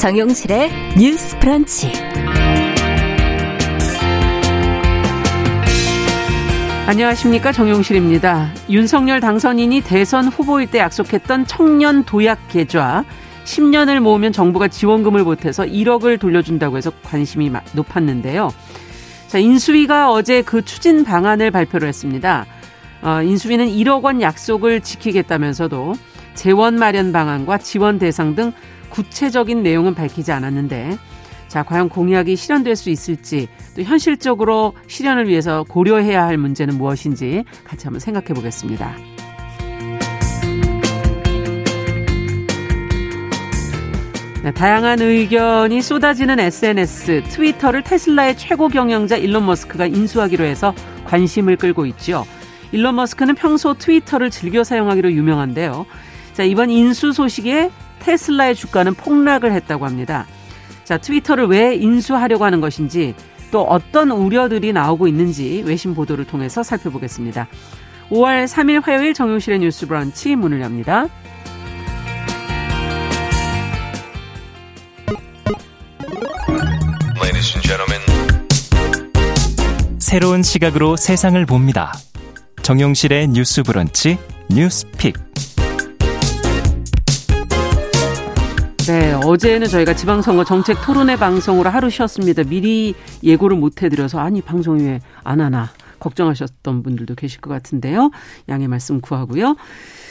정용실의 뉴스 프런치. 안녕하십니까 정용실입니다. 윤석열 당선인이 대선 후보일 때 약속했던 청년 도약 계좌 10년을 모으면 정부가 지원금을 보태서 1억을 돌려준다고 해서 관심이 높았는데요. 자, 인수위가 어제 그 추진 방안을 발표를 했습니다. 어, 인수위는 1억 원 약속을 지키겠다면서도 재원 마련 방안과 지원 대상 등 구체적인 내용은 밝히지 않았는데 자, 과연 공약이 실현될 수 있을지 또 현실적으로 실현을 위해서 고려해야 할 문제는 무엇인지 같이 한번 생각해 보겠습니다. 네, 다양한 의견이 쏟아지는 SNS, 트위터를 테슬라의 최고 경영자 일론 머스크가 인수하기로 해서 관심을 끌고 있죠. 일론 머스크는 평소 트위터를 즐겨 사용하기로 유명한데요. 자, 이번 인수 소식에 테슬라의 주가는 폭락을 했다고 합니다. 자, 트위터를 왜 인수하려고 하는 것인지 또 어떤 우려들이 나오고 있는지 외신 보도를 통해서 살펴보겠습니다. 5월 3일 화요일 정용실의 뉴스 브런치 문을 엽니다. 새로운 시각으로 세상을 봅니다. 정용실의 뉴스 브런치 뉴스픽. 네, 어제는 저희가 지방선거 정책 토론회 방송으로 하루 쉬었습니다. 미리 예고를 못 해드려서 아니 방송이 왜 안 하나 걱정하셨던 분들도 계실 것 같은데요. 양해 말씀 구하고요.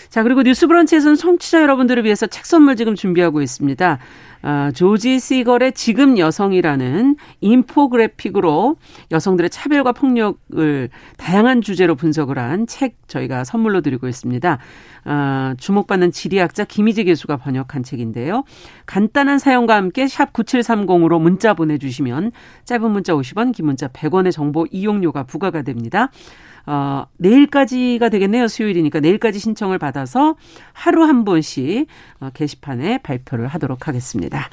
자, 그리고 뉴스 브런치에서는 청취자 여러분들을 위해서 책 선물 지금 준비하고 있습니다. 아, 조지 시걸의 지금 여성이라는 인포그래픽으로 여성들의 차별과 폭력을 다양한 주제로 분석을 한 책 저희가 선물로 드리고 있습니다. 아, 주목받는 지리학자 김희지 교수가 번역한 책인데요. 간단한 사용과 함께 샵 9730으로 문자 보내주시면 짧은 문자 50원, 긴 문자 100원의 정보 이용료가 부과가 됩니다. 어, 내일까지가 되겠네요. 수요일이니까 내일까지 신청을 받아서 하루 한 번씩 어, 게시판에 발표를 하도록 하겠습니다.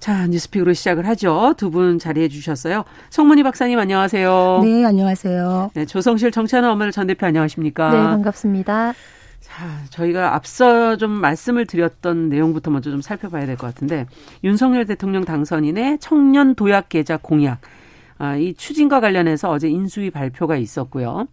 자, 뉴스픽으로 시작을 하죠. 두 분 자리해 주셨어요. 성문희 박사님 안녕하세요. 네, 안녕하세요. 네, 조성실 정치하는 엄마를 전 대표 안녕하십니까? 네, 반갑습니다. 자, 저희가 앞서 좀 말씀을 드렸던 내용부터 먼저 좀 살펴봐야 될 것 같은데 윤석열 대통령 당선인의 청년 도약 계좌 공약 아, 이 추진과 관련해서 어제 인수위 발표가 있었고요.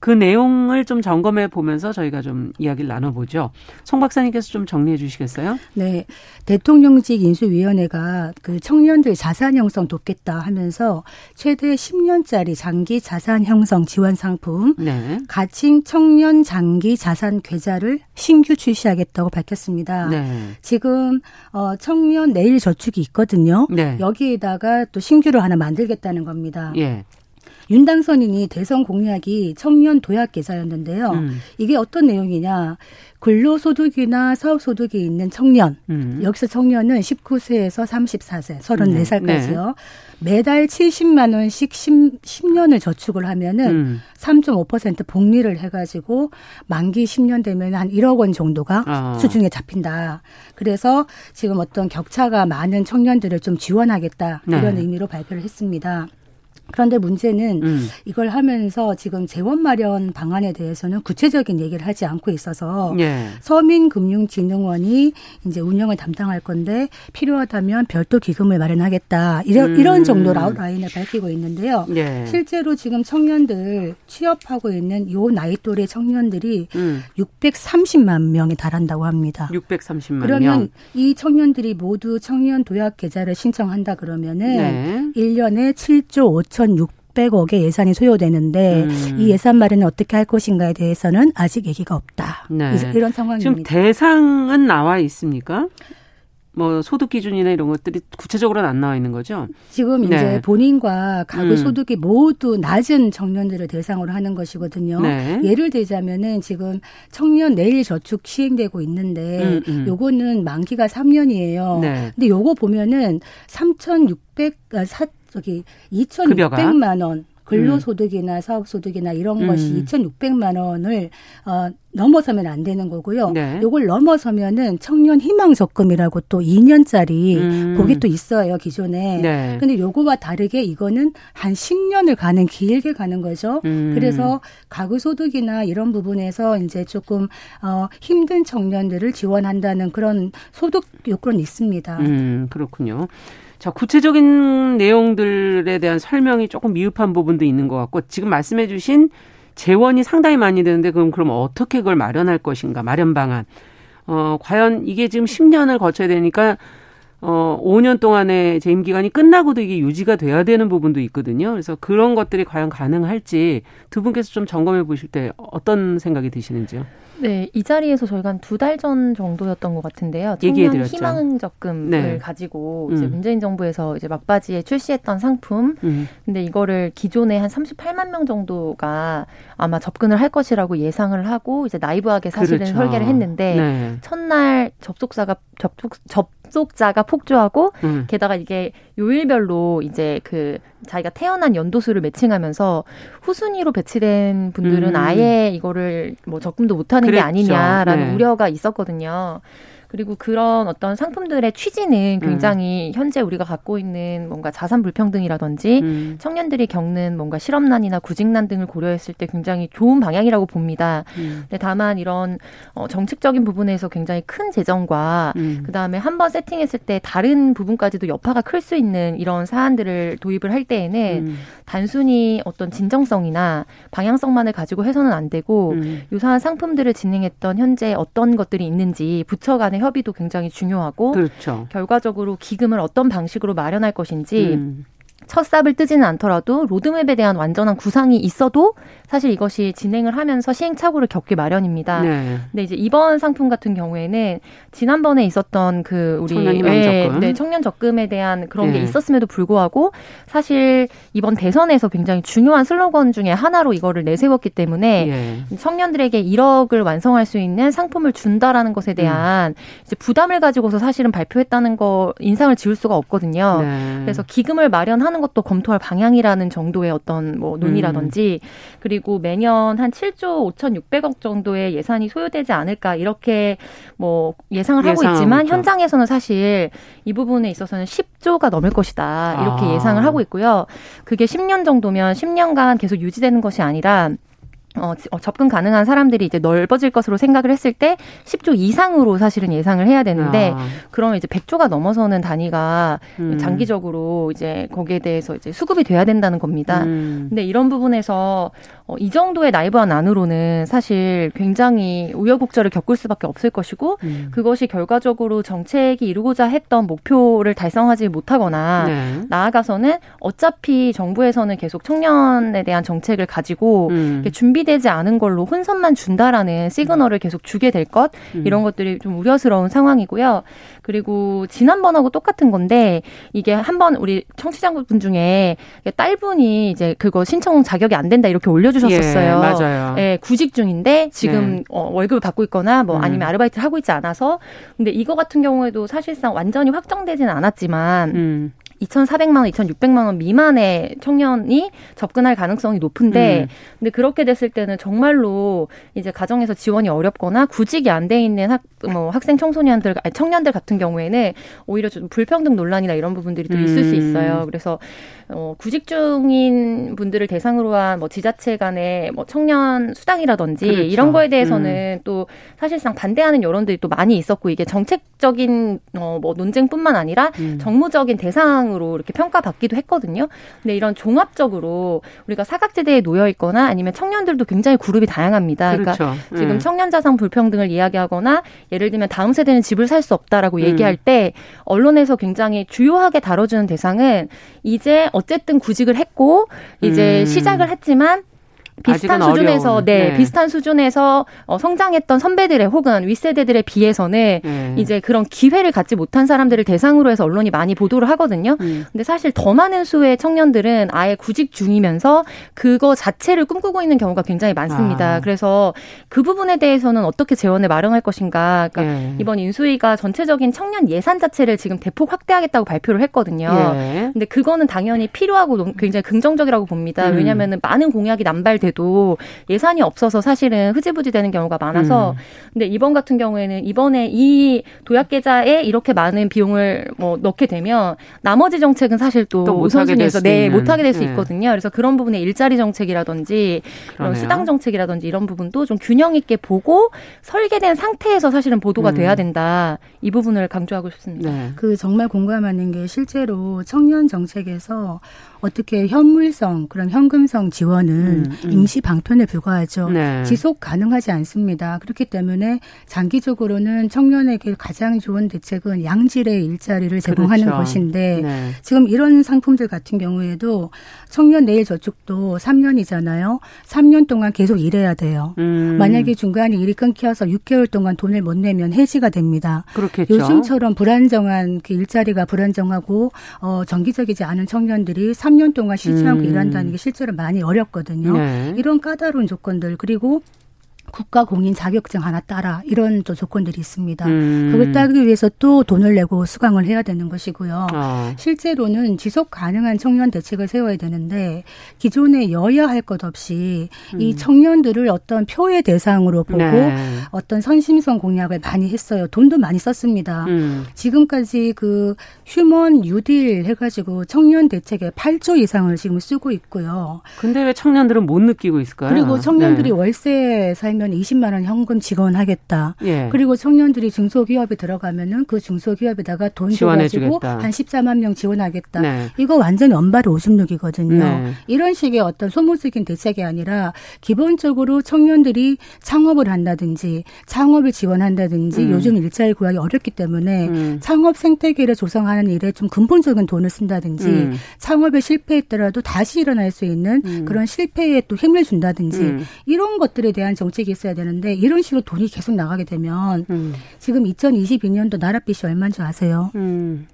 그 내용을 좀 점검해 보면서 저희가 좀 이야기를 나눠보죠. 송 박사님께서 좀 정리해 주시겠어요? 네. 대통령직 인수위원회가 그 청년들 자산 형성 돕겠다 하면서 최대 10년짜리 장기 자산 형성 지원 상품, 네. 가칭 청년 장기 자산 계좌를 신규 출시하겠다고 밝혔습니다. 네. 지금 어 청년 내일 저축이 있거든요. 네. 여기에다가 또 신규를 하나 만들겠다는 겁니다. 예. 윤당선인이 대선 공약이 청년 도약 계좌였는데요. 음. 이게 어떤 내용이냐. 근로소득이나 사업소득이 있는 청년. 음. 여기서 청년은 19세에서 34세, 34살까지요. 네. 매달 70만 원씩 10, 10년을 저축을 하면은 음. 3.5% 복리를 해가지고 만기 10년 되면 한 1억 원 정도가 아. 수중에 잡힌다. 그래서 지금 어떤 격차가 많은 청년들을 좀 지원하겠다 이런 네. 의미로 발표를 했습니다. 그런데 문제는 음. 이걸 하면서 지금 재원 마련 방안에 대해서는 구체적인 얘기를 하지 않고 있어서 예. 서민금융진흥원이 이제 운영을 담당할 건데 필요하다면 별도 기금을 마련하겠다 이런 음. 이런 정도 라인을 밝히고 있는데요. 예. 실제로 지금 청년들 취업하고 있는 요 나이 또래 청년들이 음. 630만 명에 달한다고 합니다. 630만 그러면 명. 이 청년들이 모두 청년 도약 계좌를 신청한다 그러면은 네. 1년에 7조 5천 2,600억의 예산이 소요되는데 음. 이 예산 마련을 어떻게 할 것인가에 대해서는 아직 얘기가 없다. 네. 이런 상황입니다. 지금 대상은 나와 있습니까? 뭐 소득 기준이나 이런 것들이 구체적으로는 안 나와 있는 거죠. 지금 이제 네. 본인과 가구 음. 소득이 모두 낮은 청년들을 대상으로 하는 것이거든요. 네. 예를 들자면은 지금 청년 내일 저축 시행되고 있는데 음, 음. 요거는 만기가 3년이에요. 네. 근데 요거 보면은 3,600 아, 저기 2,600만 원 근로소득이나 사업소득이나 이런 음. 것이 2,600만 원을 어 넘어서면 안 되는 거고요. 네. 요걸 넘어서면은 청년 희망 적금이라고 또 2년짜리 음. 그게 또 있어요, 기존에. 네. 근데 요거와 다르게 이거는 한 10년을 가는 길게 가는 거죠. 음. 그래서 가구 소득이나 이런 부분에서 이제 조금 어 힘든 청년들을 지원한다는 그런 소득 요건이 있습니다. 음, 그렇군요. 자, 구체적인 내용들에 대한 설명이 조금 미흡한 부분도 있는 것 같고 지금 말씀해 주신 재원이 상당히 많이 드는데 그럼 그럼 어떻게 그걸 마련할 것인가 마련 방안. 어 과연 이게 지금 10년을 거쳐야 되니까 어 5년 동안의 재임 기간이 끝나고도 이게 유지가 돼야 되는 부분도 있거든요. 그래서 그런 것들이 과연 가능할지 두 분께서 좀 점검해 보실 때 어떤 생각이 드시는지요? 네, 이 자리에서 저희가 한 두 달 전 정도였던 것 같은데요. 청년 희망 적금을 네. 가지고 이제 음. 문재인 정부에서 이제 막바지에 출시했던 상품. 음. 근데 이거를 기존에 한 38만 명 정도가 아마 접근을 할 것이라고 예상을 하고 이제 나이브하게 사실은 그렇죠. 설계를 했는데 네. 첫날 접속사가 접속 접 속자가 폭주하고 음. 게다가 이게 요일별로 이제 그 자기가 태어난 연도수를 매칭하면서 후순위로 배치된 분들은 음. 아예 이거를 뭐 적금도 못하는 그랬죠. 게 아니냐라는 네. 우려가 있었거든요. 그리고 그런 어떤 상품들의 취지는 음. 굉장히 음. 현재 우리가 갖고 있는 뭔가 자산 불평등이라든지 음. 청년들이 겪는 뭔가 실업난이나 구직난 등을 고려했을 때 굉장히 좋은 방향이라고 봅니다. 음. 근데 다만 이런 어, 정책적인 부분에서 굉장히 큰 재정과 음. 그다음에 한 번 세팅했을 때 다른 부분까지도 여파가 클 수 있는 이런 사안들을 도입을 할 때에는 음. 단순히 어떤 진정성이나 방향성만을 가지고 해서는 안 되고 유사한 상품들을 진행했던 현재 어떤 것들이 있는지 부처 간의 간의 협의도 굉장히 중요하고 그렇죠. 결과적으로 기금을 어떤 방식으로 마련할 것인지 음. 첫 삽을 뜨지는 않더라도 로드맵에 대한 완전한 구상이 있어도 사실 이것이 진행을 하면서 시행착오를 겪기 마련입니다. 네. 근데 이제 이번 상품 같은 경우에는 지난번에 있었던 그 우리 청년 희망 적금, 네, 청년 적금에 대한 그런 네. 게 있었음에도 불구하고 사실 이번 대선에서 굉장히 중요한 슬로건 중에 하나로 이거를 내세웠기 때문에 네. 청년들에게 1억을 완성할 수 있는 상품을 준다라는 것에 대한 음. 이제 부담을 가지고서 사실은 발표했다는 거 인상을 지울 수가 없거든요. 네. 그래서 기금을 마련하 는 것도 검토할 방향이라는 정도의 어떤 뭐 논의라든지 음. 그리고 매년 한 7조 5,600억 정도의 예산이 소요되지 않을까 이렇게 뭐 예상을 하고 있지만 그렇죠. 현장에서는 사실 이 부분에 있어서는 10조가 넘을 것이다 이렇게 아. 예상을 하고 있고요. 그게 10년 정도면 10년간 계속 유지되는 것이 아니라 어, 어, 접근 가능한 사람들이 이제 넓어질 것으로 생각을 했을 때 10조 이상으로 사실은 예상을 해야 되는데 아. 그러면 이제 100조가 넘어서는 단위가 음. 장기적으로 이제 거기에 대해서 이제 수급이 돼야 된다는 겁니다. 음. 근데 이런 부분에서 어, 이 정도의 나이브한 안으로는 사실 굉장히 우여곡절을 겪을 수밖에 없을 것이고 음. 그것이 결과적으로 정책이 이루고자 했던 목표를 달성하지 못하거나 네. 나아가서는 어차피 정부에서는 계속 청년에 대한 정책을 가지고 음. 준비되지 않은 걸로 혼선만 준다라는 시그널을 계속 주게 될 것, 음. 이런 것들이 좀 우려스러운 상황이고요. 그리고 지난번하고 똑같은 건데 이게 한번 우리 청취자분 중에 딸분이 이제 그거 신청 자격이 안 된다 이렇게 올려주 셨었어요. 예, 맞아요. 예, 구직 중인데 지금 네. 어, 월급을 받고 있거나 뭐 음. 아니면 아르바이트를 하고 있지 않아서 근데 이거 같은 경우에도 사실상 완전히 확정되지는 않았지만 음. 2,400만 원, 2,600만 원 미만의 청년이 접근할 가능성이 높은데, 음. 근데 그렇게 됐을 때는 정말로 이제 가정에서 지원이 어렵거나 구직이 안 돼 있는 학, 뭐 학생 청소년들, 아니 청년들 같은 경우에는 오히려 좀 불평등 논란이나 이런 부분들이 또 있을 음. 수 있어요. 그래서 어, 구직 중인 분들을 대상으로 한 뭐 지자체 간의 뭐 청년 수당이라든지 그렇죠. 이런 거에 대해서는 음. 또 사실상 반대하는 여론들이 또 많이 있었고 이게 정책적인 어, 뭐 논쟁뿐만 아니라 음. 정무적인 대상으로 이렇게 평가받기도 했거든요. 근데 이런 종합적으로 우리가 사각지대에 놓여 있거나 아니면 청년들도 굉장히 그룹이 다양합니다. 그러니까 그렇죠. 그러니까 지금 음. 청년 자산 불평등을 이야기하거나 예를 들면 다음 세대는 집을 살 수 없다라고 음. 얘기할 때 언론에서 굉장히 주요하게 다뤄주는 대상은 이제 어쨌든 구직을 했고 이제 음. 시작을 했지만 비슷한 수준에서 어려운. 네, 네, 비슷한 수준에서 어, 성장했던 선배들의 혹은 윗세대들에 비해서는 네. 이제 그런 기회를 갖지 못한 사람들을 대상으로 해서 언론이 많이 보도를 하거든요. 음. 근데 사실 더 많은 수의 청년들은 아예 구직 중이면서 그거 자체를 꿈꾸고 있는 경우가 굉장히 많습니다. 아. 그래서 그 부분에 대해서는 어떻게 재원을 마련할 것인가. 그러니까 네. 이번 인수위가 전체적인 청년 예산 자체를 지금 대폭 확대하겠다고 발표를 했거든요. 예. 근데 그거는 당연히 필요하고 굉장히 긍정적이라고 봅니다. 음. 왜냐하면 많은 공약이 남발되 돼도 예산이 없어서 사실은 흐지부지 되는 경우가 많아서 음. 근데 이번 같은 경우에는 이번에 이 도약 계좌에 이렇게 많은 비용을 뭐 넣게 되면 나머지 정책은 사실 또, 또 우선순위에서 네 못하게 될수 네. 있거든요. 그래서 그런 부분에 일자리 정책이라든지 그런 수당 정책이라든지 이런 부분도 좀 균형 있게 보고 설계된 상태에서 사실은 보도가 음. 돼야 된다. 이 부분을 강조하고 싶습니다. 네. 그 정말 공감하는 게 실제로 청년 정책에서 어떻게 현물성 그런 현금성 지원은 음, 음. 임시 방편에 불과하죠. 네. 지속 가능하지 않습니다. 그렇기 때문에 장기적으로는 청년에게 가장 좋은 대책은 양질의 일자리를 제공하는 그렇죠. 것인데 네. 지금 이런 상품들 같은 경우에도 청년 내일 저축도 3년이잖아요. 3년 동안 계속 일해야 돼요. 음. 만약에 중간에 일이 끊겨서 6개월 동안 돈을 못 내면 해지가 됩니다. 그렇겠죠. 요즘처럼 불안정한 그 일자리가 불안정하고 어 정기적이지 않은 청년들이 3년 동안 쉬지 않고 음. 일한다는 게 실제로 많이 어렵거든요. 네. 이런 까다로운 조건들 그리고 국가 공인 자격증 하나 따라 이런 또 조건들이 있습니다. 음. 그걸 따기 위해서 또 돈을 내고 수강을 해야 되는 것이고요. 어. 실제로는 지속 가능한 청년 대책을 세워야 되는데 기존에 여야 할 것 없이 음. 이 청년들을 어떤 표의 대상으로 보고 네. 어떤 선심성 공약을 많이 했어요. 돈도 많이 썼습니다. 음. 지금까지 그 휴먼 뉴딜 해가지고 청년 대책에 8조 이상을 지금 쓰고 있고요. 근데 왜 청년들은 못 느끼고 있을까요? 그리고 청년들이 네. 월세 살 살면 20만 원 현금 지원하겠다. 예. 그리고 청년들이 중소기업에 들어가면은 그 중소기업에다가 돈 줘가지고 한 14만 명 지원하겠다. 네. 이거 완전히 언발의 오줌누기거든요. 네. 이런 식의 어떤 소모적인 대책이 아니라 기본적으로 청년들이 창업을 한다든지 창업을 지원한다든지 음. 요즘 일자리 구하기 어렵기 때문에 음. 창업 생태계를 조성하는 일에 좀 근본적인 돈을 쓴다든지 음. 창업에 실패했더라도 다시 일어날 수 있는 음. 그런 실패에 또 힘을 준다든지 음. 이런 것들에 대한 정책이 정책이 있어야 되는데 이런 식으로 돈이 계속 나가게 되면 음. 지금 2022년도 나라 빚이 얼마인 줄 아세요? 음.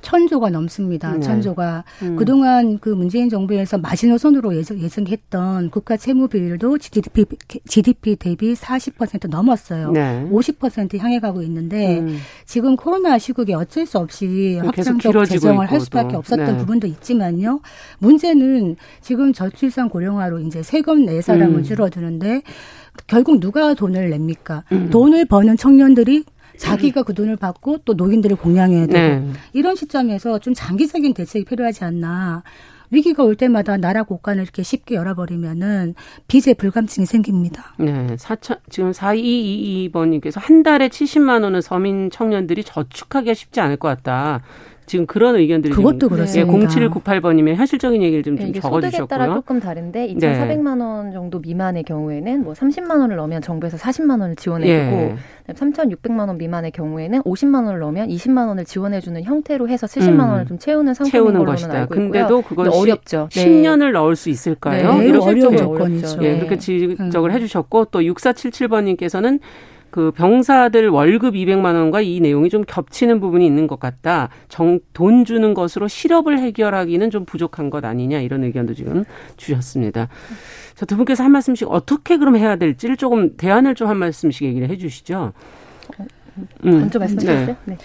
천조가 넘습니다. 네. 천조가 음. 그동안 그 문재인 정부에서 마지노선으로 예정, 예정했던 국가 채무 비율도 GDP GDP 대비 40% 넘었어요. 네. 50% 향해 가고 있는데 음. 지금 코로나 시국에 어쩔 수 없이 확장적 재정을 할 수밖에 없었던 네. 부분도 있지만요. 문제는 지금 저출산 고령화로 이제 세금 내 사람을 음. 줄어드는데 결국 누가 돈을 냅니까? 음. 돈을 버는 청년들이 자기가 그 돈을 받고 또 노인들을 공양해야 되고 네. 이런 시점에서 좀 장기적인 대책이 필요하지 않나. 위기가 올 때마다 나라 국간을 이렇게 쉽게 열어버리면은 빚의 불감증이 생깁니다. 네. 4천, 지금 4222번님께서 한 달에 70만 원은 서민 청년들이 저축하기가 쉽지 않을 것 같다. 지금 그런 의견들이 그것도 좀, 그렇습니다. 예, 0798번님의 현실적인 얘기를 좀, 좀 적어주셨고요. 소득에 따라 조금 다른데 2,400만 원 정도 미만의 경우에는 뭐 30만 원을 넣으면 정부에서 40만 원을 지원해주고 예. 3,600만 원 미만의 경우에는 50만 원을 넣으면 20만 원을 지원해주는 형태로 해서 70만 음. 원을 좀 채우는 상품인 채우는 것이다. 알고 있고요. 근데도 그것이 어렵죠. 10년을 넣을 수 있을까요? 네, 이런 어려운 조건이죠. 예, 그렇게 지적을 음. 해주셨고 또 6477번님께서는 그 병사들 월급 200만 원과 이 내용이 좀 겹치는 부분이 있는 것 같다. 정, 돈 주는 것으로 실업을 해결하기는 좀 부족한 것 아니냐 이런 의견도 지금 주셨습니다. 자, 두 분께서 한 말씀씩 어떻게 그럼 해야 될지를 조금 대안을 좀 한 말씀씩 얘기를 해 주시죠. 음. 먼저 말씀하세요. 네. 네.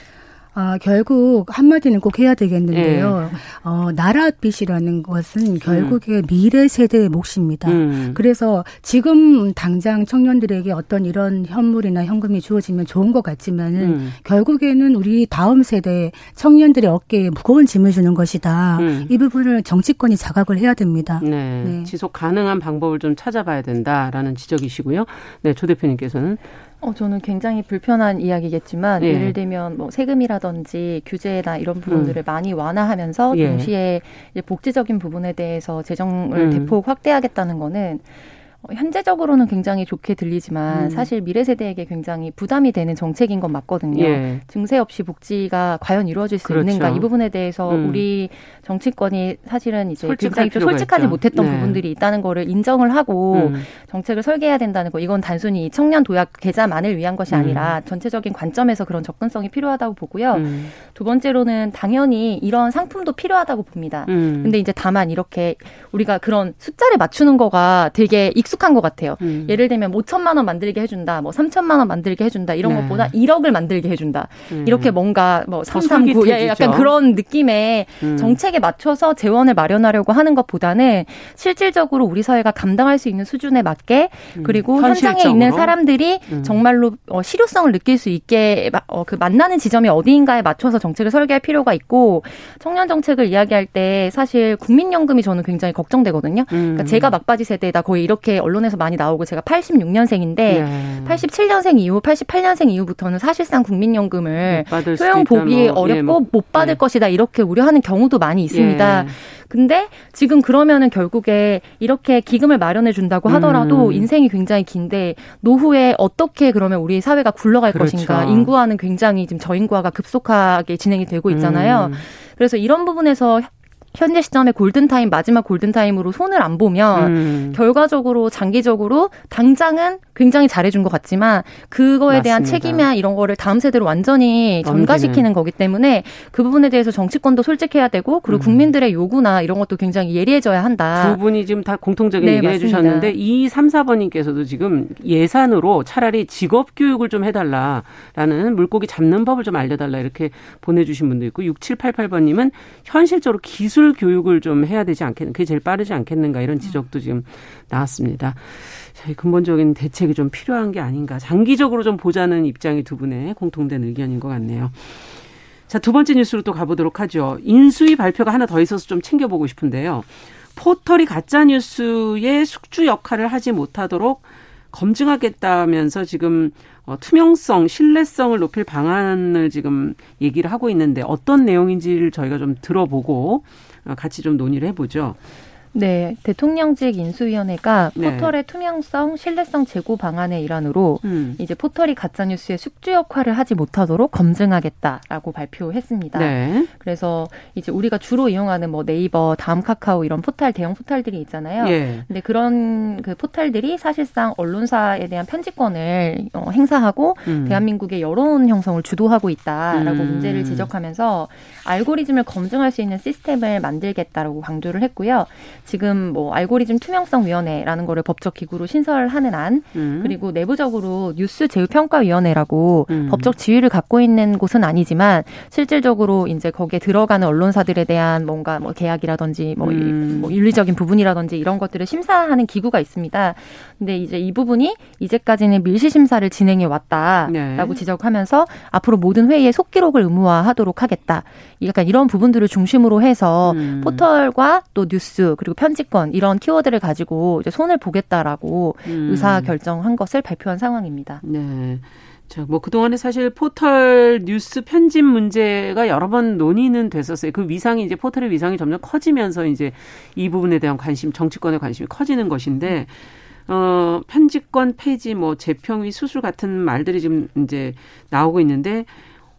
아, 결국 한마디는 꼭 해야 되겠는데요. 네. 어, 나랏빛이라는 것은 결국에 음. 미래 세대의 몫입니다. 음. 그래서 지금 당장 청년들에게 어떤 이런 현물이나 현금이 주어지면 좋은 것 같지만은 음. 결국에는 우리 다음 세대 청년들의 어깨에 무거운 짐을 주는 것이다. 음. 이 부분을 정치권이 자각을 해야 됩니다. 네. 네. 지속 가능한 방법을 좀 찾아봐야 된다라는 지적이시고요. 네, 조 대표님께서는 어, 저는 굉장히 불편한 이야기겠지만 예. 를 들면 뭐 세금이라든지 규제나 이런 부분들을 음. 많이 완화하면서 예. 동시에 복지적인 부분에 대해서 재정을 음. 대폭 확대하겠다는 거는 어, 현재적으로는 굉장히 좋게 들리지만 음. 사실 미래 세대에게 굉장히 부담이 되는 정책인 건 맞거든요. 예. 증세 없이 복지가 과연 이루어질 수 그렇죠. 있는가 이 부분에 대해서 음. 우리 정치권이 사실은 이제 굉장히 좀 솔직하지 있죠. 못했던 네. 부분들이 있다는 거를 인정을 하고 음. 정책을 설계해야 된다는 거 이건 단순히 청년 도약 계좌만을 위한 것이 아니라 음. 전체적인 관점에서 그런 접근성이 필요하다고 보고요. 음. 두 번째로는 당연히 이런 상품도 필요하다고 봅니다. 음. 근데 이제 다만 이렇게 우리가 그런 숫자를 맞추는 거가 되게 익숙 익숙한 것 같아요. 음. 예를 들면 5천만 원 만들게 해준다, 뭐 3천만 원 만들게 해준다 이런 네. 것보다 1억을 만들게 해준다. 음. 이렇게 뭔가 뭐 3, 3, 9 약간 그런 느낌의 음. 정책에 맞춰서 재원을 마련하려고 하는 것보다는 실질적으로 우리 사회가 감당할 수 있는 수준에 맞게 음. 그리고 현장에 있는 사람들이 음. 정말로 어, 실효성을 느낄 수 있게 어, 그 만나는 지점이 어디인가에 맞춰서 정책을 설계할 필요가 있고 청년 정책을 이야기할 때 사실 국민연금이 저는 굉장히 걱정되거든요. 그러니까 제가 막바지 세대다 거의 이렇게 언론에서 많이 나오고 제가 86년생인데 네. 87년생 이후 88년생 이후부터는 사실상 국민연금을 소형 보기 뭐, 어렵고 예, 뭐, 못 받을 예. 것이다 이렇게 우려하는 경우도 많이 있습니다. 예. 근데 지금 그러면은 결국에 이렇게 기금을 마련해 준다고 하더라도 음. 인생이 굉장히 긴데 노후에 어떻게 그러면 우리 사회가 굴러갈 그렇죠. 것인가 인구화는 굉장히 지금 저인구화가 급속하게 진행이 되고 있잖아요. 음. 그래서 이런 부분에서 현재 시점에 골든타임 마지막 골든타임으로 손을 안 보면 음. 결과적으로 장기적으로 당장은 굉장히 잘해준 것 같지만 그거에 맞습니다. 대한 책임이나 이런 거를 다음 세대로 완전히 전가시키는 거기 때문에 그 부분에 대해서 정치권도 솔직해야 되고 그리고 음. 국민들의 요구나 이런 것도 굉장히 예리해져야 한다. 두 분이 지금 다 공통적인 네, 얘기를 맞습니다. 해주셨는데 이 3, 4번님께서도 지금 예산으로 차라리 직업 교육을 좀 해달라라는 물고기 잡는 법을 좀 알려달라 이렇게 보내주신 분도 있고 6788번님은 현실적으로 기술 교육을 좀 해야 되지 않겠는 그게 제일 빠르지 않겠는가 이런 지적도 지금 나왔습니다. 저희 근본적인 대책이 좀 필요한 게 아닌가. 장기적으로 좀 보자는 입장이 두 분의 공통된 의견인 것 같네요. 자, 두 번째 뉴스로 또 가보도록 하죠. 인수위 발표가 하나 더 있어서 좀 챙겨보고 싶은데요. 포털이 가짜뉴스의 숙주 역할을 하지 못하도록 검증하겠다면서 지금 어, 투명성, 신뢰성을 높일 방안을 지금 얘기를 하고 있는데 어떤 내용인지를 저희가 좀 들어보고 어, 같이 좀 논의를 해보죠. 네, 대통령직 인수위원회가 네. 포털의 투명성, 신뢰성 제고 방안의 일환으로 음. 이제 포털이 가짜 뉴스의 숙주 역할을 하지 못하도록 검증하겠다라고 발표했습니다. 네. 그래서 이제 우리가 주로 이용하는 뭐 네이버, 다음 카카오 이런 포털 대형 포털들이 있잖아요. 예. 근데 그런 그 포털들이 사실상 언론사에 대한 편집권을 어, 행사하고 음. 대한민국의 여론 형성을 주도하고 있다라고 음. 문제를 지적하면서 알고리즘을 검증할 수 있는 시스템을 만들겠다라고 강조를 했고요. 지금 뭐 알고리즘 투명성 위원회라는 거를 법적 기구로 신설하는 안 음. 그리고 내부적으로 뉴스 제휴 평가 위원회라고 음. 법적 지위를 갖고 있는 곳은 아니지만 실질적으로 이제 거기에 들어가는 언론사들에 대한 뭔가 뭐 계약이라든지 뭐, 음. 뭐 윤리적인 부분이라든지 이런 것들을 심사하는 기구가 있습니다. 근데 이제 이 부분이 이제까지는 밀시 심사를 진행해 왔다라고 네. 지적하면서 앞으로 모든 회의에 속기록을 의무화하도록 하겠다. 약간 이런 부분들을 중심으로 해서 음. 포털과 또 뉴스 그리고 편집권 이런 키워드를 가지고 이제 손을 보겠다라고 음. 의사 결정한 것을 발표한 상황입니다. 네. 자, 뭐 그동안에 사실 포털 뉴스 편집 문제가 여러 번 논의는 됐었어요. 그 위상이 이제 포털의 위상이 점점 커지면서 이제 이 부분에 대한 관심, 정치권의 관심이 커지는 것인데 어, 편집권 폐지, 뭐 재평위 수술 같은 말들이 지금 이제 나오고 있는데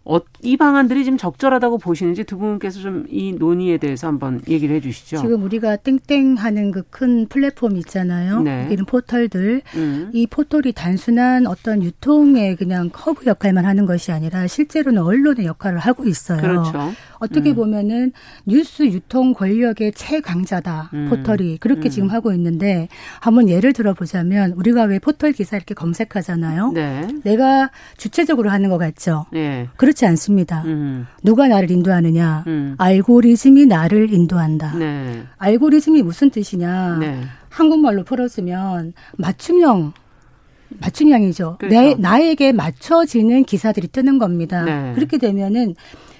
어, 이 방안들이 지금 적절하다고 보시는지 두 분께서 좀 이 논의에 대해서 한번 얘기를 해 주시죠. 지금 우리가 땡땡 하는 그 큰 플랫폼 있잖아요. 네. 이런 포털들. 음. 이 포털이 단순한 어떤 유통의 그냥 허브 역할만 하는 것이 아니라 실제로는 언론의 역할을 하고 있어요. 그렇죠. 어떻게 음. 보면은 뉴스 유통 권력의 최강자다. 음. 포털이. 그렇게 음. 지금 하고 있는데 한번 예를 들어 보자면 우리가 왜 포털 기사 이렇게 검색하잖아요. 네. 내가 주체적으로 하는 것 같죠. 네. 그렇지 않습니다. 음. 누가 나를 인도하느냐? 음. 알고리즘이 나를 인도한다. 네. 알고리즘이 무슨 뜻이냐? 네. 한국말로 풀었으면 맞춤형 맞춤형이죠. 그렇죠. 내, 나에게 맞춰지는 기사들이 뜨는 겁니다. 네. 그렇게 되면은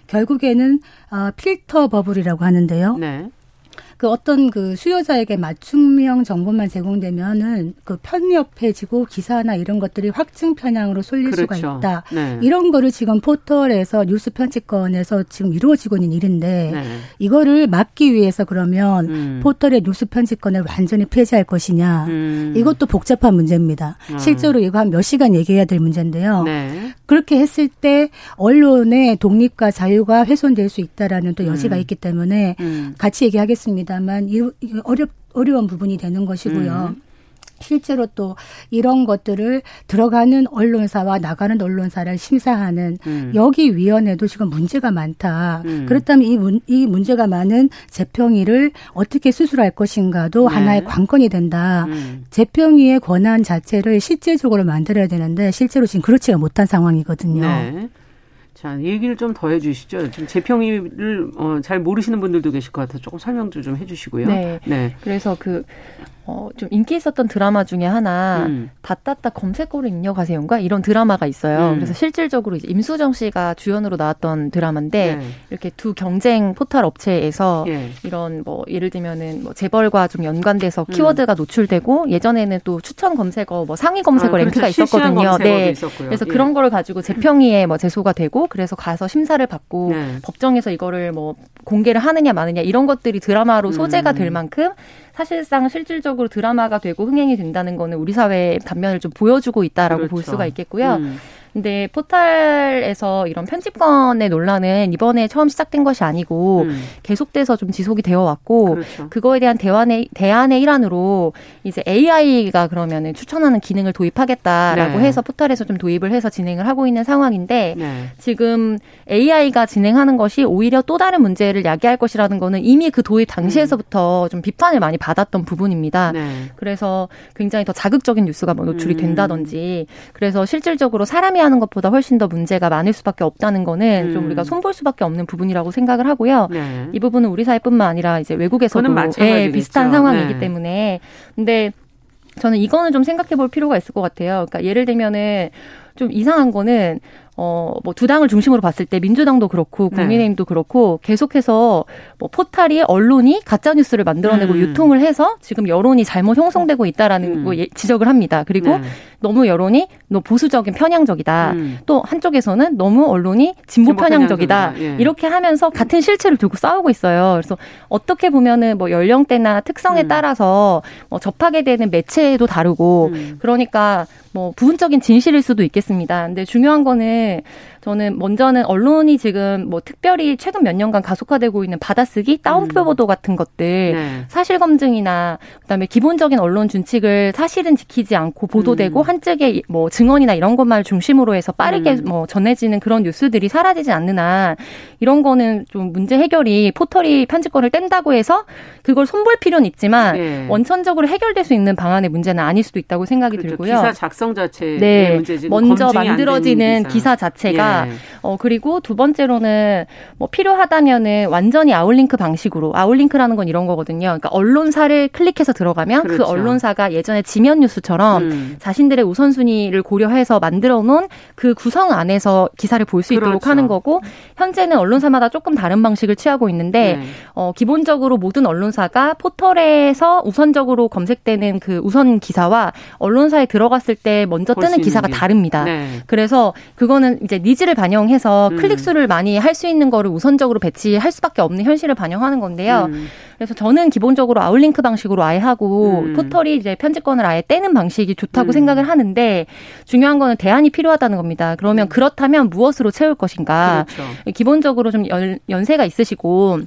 결국에는 어, 필터 버블이라고 하는데요. 네. 그 어떤 그 수요자에게 맞춤형 정보만 제공되면은 그 편협해지고 기사나 이런 것들이 확증 편향으로 쏠릴 그렇죠. 수가 있다. 네. 이런 거를 지금 포털에서 뉴스 편집권에서 지금 이루어지고 있는 일인데 네. 이거를 막기 위해서 그러면 음. 포털의 뉴스 편집권을 완전히 폐지할 것이냐. 음. 이것도 복잡한 문제입니다. 음. 실제로 이거 한 몇 시간 얘기해야 될 문제인데요. 네. 그렇게 했을 때 언론의 독립과 자유가 훼손될 수 있다라는 또 여지가 음. 있기 때문에 음. 같이 얘기하겠습니다. 합니다만 어렵 어려운 부분이 되는 것이고요. 음. 실제로 또 이런 것들을 들어가는 언론사와 나가는 언론사를 심사하는 음. 여기 위원회도 지금 문제가 많다. 음. 그렇다면 이, 문, 이 문제가 많은 재평의를 어떻게 수술할 것인가도 네. 하나의 관건이 된다. 음. 재평의의 권한 자체를 실제적으로 만들어야 되는데 실제로 지금 그렇지가 못한 상황이거든요. 네. 자, 얘기를 좀 더 해주시죠. 지금 재평의를 어, 잘 모르시는 분들도 계실 것 같아서 조금 설명 좀 해주시고요. 네. 네. 그래서 그 어, 좀 인기 있었던 드라마 중에 하나, 음. 다따따 검색어로 입력하세요인가? 이런 드라마가 있어요. 음. 그래서 실질적으로 이제 임수정 씨가 주연으로 나왔던 드라마인데, 네. 이렇게 두 경쟁 포털 업체에서 네. 이런 뭐, 예를 들면은 뭐 재벌과 좀 연관돼서 음. 키워드가 노출되고, 예전에는 또 추천 검색어, 뭐 상위 검색어 아, 랭크가 그렇죠. 있었거든요. 네. 있었고요. 그래서 예. 그런 거를 가지고 재평의에 뭐 제소가 되고, 그래서 가서 심사를 받고, 네. 법정에서 이거를 뭐 공개를 하느냐 마느냐 이런 것들이 드라마로 소재가 될 음. 만큼 사실상 실질적으로 드라마가 되고 흥행이 된다는 거는 우리 사회의 단면을 좀 보여주고 있다라고 그렇죠. 볼 수가 있겠고요. 음. 근데 포탈에서 이런 편집권의 논란은 이번에 처음 시작된 것이 아니고 음. 계속돼서 좀 지속이 되어 왔고 그렇죠. 그거에 대한 대안의 대안의 일환으로 이제 AI가 그러면은 추천하는 기능을 도입하겠다라고 네. 해서 포탈에서 좀 도입을 해서 진행을 하고 있는 상황인데 네. 지금 AI가 진행하는 것이 오히려 또 다른 문제를 야기할 것이라는 거는 이미 그 도입 당시에서부터 음. 좀 비판을 많이 받았던 부분입니다. 네. 그래서 굉장히 더 자극적인 뉴스가 뭐 노출이 음. 된다든지 그래서 실질적으로 사람이 하는 것보다 훨씬 더 문제가 많을 수밖에 없다는 거는 음. 좀 우리가 손볼 수밖에 없는 부분이라고 생각을 하고요. 네. 이 부분은 우리 사회뿐만 아니라 이제 외국에서도 예, 비슷한 상황이기 네. 때문에 근데 저는 이거는 좀 생각해 볼 필요가 있을 것 같아요. 그러니까 예를 들면은 좀 이상한 거는 어, 뭐 두 당을 중심으로 봤을 때 민주당도 그렇고 네. 국민의힘도 네. 그렇고 계속해서 뭐 포탈이 언론이 가짜 뉴스를 만들어내고 음. 유통을 해서 지금 여론이 잘못 형성되고 있다라는 음. 뭐 예, 지적을 합니다. 그리고 네. 너무 여론이 너 보수적인 편향적이다. 음. 또 한쪽에서는 너무 언론이 진보, 편향적이다. 예. 이렇게 하면서 같은 실체를 두고 싸우고 있어요. 그래서 어떻게 보면은 뭐 연령대나 특성에 음. 따라서 뭐 접하게 되는 매체도 다르고 음. 그러니까 뭐 부분적인 진실일 수도 있겠습니다. 근데 중요한 거는 저는 먼저는 언론이 지금 뭐 특별히 최근 몇 년간 가속화되고 있는 받아쓰기, 따옴표 음. 보도 같은 것들, 네. 사실 검증이나 그다음에 기본적인 언론 준칙을 사실은 지키지 않고 보도되고 음. 한쪽의 뭐 증언이나 이런 것만 중심으로 해서 빠르게 음. 뭐 전해지는 그런 뉴스들이 사라지지 않는 한 이런 거는 좀 문제 해결이 포털이 편집권을 뗀다고 해서 그걸 손볼 필요는 있지만 네. 원천적으로 해결될 수 있는 방안의 문제는 아닐 수도 있다고 생각이 그렇죠. 들고요. 기사 작성 자체의 네. 문제지. 먼저 만들어지는 기사. 기사. 자체가 예. 어 그리고 두 번째로는 뭐 필요하다면은 완전히 아웃링크 방식으로 아웃링크라는 건 이런 거거든요. 그러니까 언론사를 클릭해서 들어가면 그 그렇죠. 그 언론사가 예전에 지면 뉴스처럼 음. 자신들의 우선순위를 고려해서 만들어 놓은 그 구성 안에서 기사를 볼 수 있도록 그렇죠. 하는 거고 현재는 언론사마다 조금 다른 방식을 취하고 있는데 네. 어 기본적으로 모든 언론사가 포털에서 우선적으로 검색되는 그 우선 기사와 언론사에 들어갔을 때 먼저 뜨는 기사가 게. 다릅니다. 네. 그래서 그거는 이제 needs를 반영해서 음. 클릭 수를 많이 할 수 있는 거를 우선적으로 배치할 수밖에 없는 현실을 반영하는 건데요. 음. 그래서 저는 기본적으로 아웃링크 방식으로 아예 하고 음. 포털이 이제 편집권을 아예 떼는 방식이 좋다고 음. 생각을 하는데 중요한 거는 대안이 필요하다는 겁니다. 그러면 음. 그렇다면 무엇으로 채울 것인가? 그렇죠. 기본적으로 좀 연, 연세가 있으시고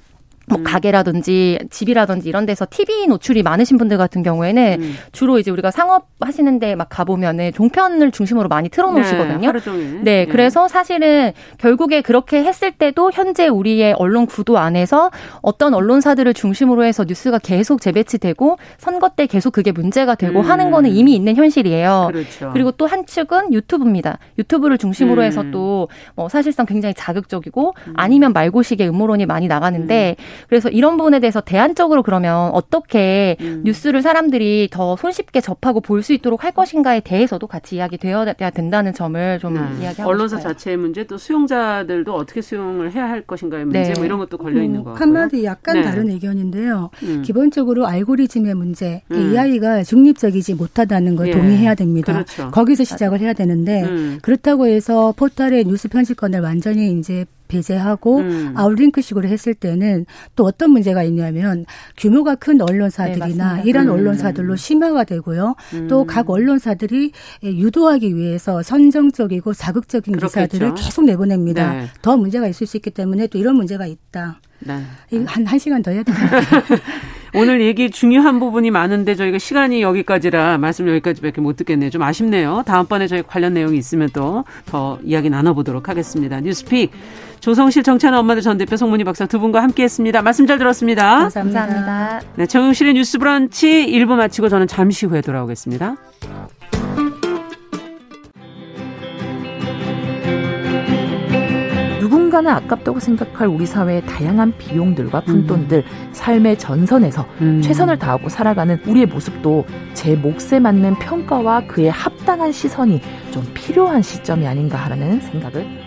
뭐 음. 가게라든지 집이라든지 이런 데서 TV 노출이 많으신 분들 같은 경우에는 음. 주로 이제 우리가 상업 하시는데 막 가보면은 종편을 중심으로 많이 틀어놓으시거든요. 네, 네, 그래서 사실은 결국에 그렇게 했을 때도 현재 우리의 언론 구도 안에서 어떤 언론사들을 중심으로 해서 뉴스가 계속 재배치되고 선거 때 계속 그게 문제가 되고 음. 하는 거는 이미 있는 현실이에요. 그렇죠. 그리고 또한 축은 유튜브입니다. 유튜브를 중심으로 음. 해서 또 뭐 사실상 굉장히 자극적이고 음. 아니면 말고식의 음모론이 많이 나가는데 음. 그래서 이런 부분에 대해서 대안적으로 그러면 어떻게 음. 뉴스를 사람들이 더 손쉽게 접하고 볼 수 있도록 할 것인가에 대해서도 같이 이야기되어야 된다는 점을 좀 음. 이야기하고 언론사 싶어요. 자체의 문제 또 수용자들도 어떻게 수용을 해야 할 것인가의 문제 네. 뭐 이런 것도 걸려 있는 거 같고요. 한마디 약간 네. 다른 의견인데요. 음. 기본적으로 알고리즘의 문제, 음. AI가 중립적이지 못하다는 걸 예. 동의해야 됩니다. 그렇죠. 거기서 시작을 해야 되는데 음. 그렇다고 해서 포털의 뉴스 편집권을 완전히 이제 배제하고 음. 아웃링크식으로 했을 때는 또 어떤 문제가 있냐면 규모가 큰 언론사들이나 네, 이런 음. 언론사들로 심화가 되고요. 음. 또각 언론사들이 유도하기 위해서 선정적이고 자극적인 그렇겠죠. 기사들을 계속 내보냅니다. 네. 더 문제가 있을 수 있기 때문에 또 이런 문제가 있다. 네. 한, 한 시간 더 해야 되나? 오늘 얘기 중요한 부분이 많은데 저희가 시간이 여기까지라 말씀 여기까지밖에 못 듣겠네요. 좀 아쉽네요. 다음번에 저희 관련 내용이 있으면 또 더 이야기 나눠보도록 하겠습니다. 뉴스픽 조성실 정찬아 엄마들 전 대표 송문희 박사 두 분과 함께했습니다. 말씀 잘 들었습니다. 감사합니다. 감사합니다. 네, 정용실의 뉴스브런치 1부 마치고 저는 잠시 후에 돌아오겠습니다. 누군가는 아깝다고 생각할 우리 사회의 다양한 비용들과 푼돈들, 음. 삶의 전선에서 음. 최선을 다하고 살아가는 우리의 모습도 제 몫에 맞는 평가와 그에 합당한 시선이 좀 필요한 시점이 아닌가 하는 생각을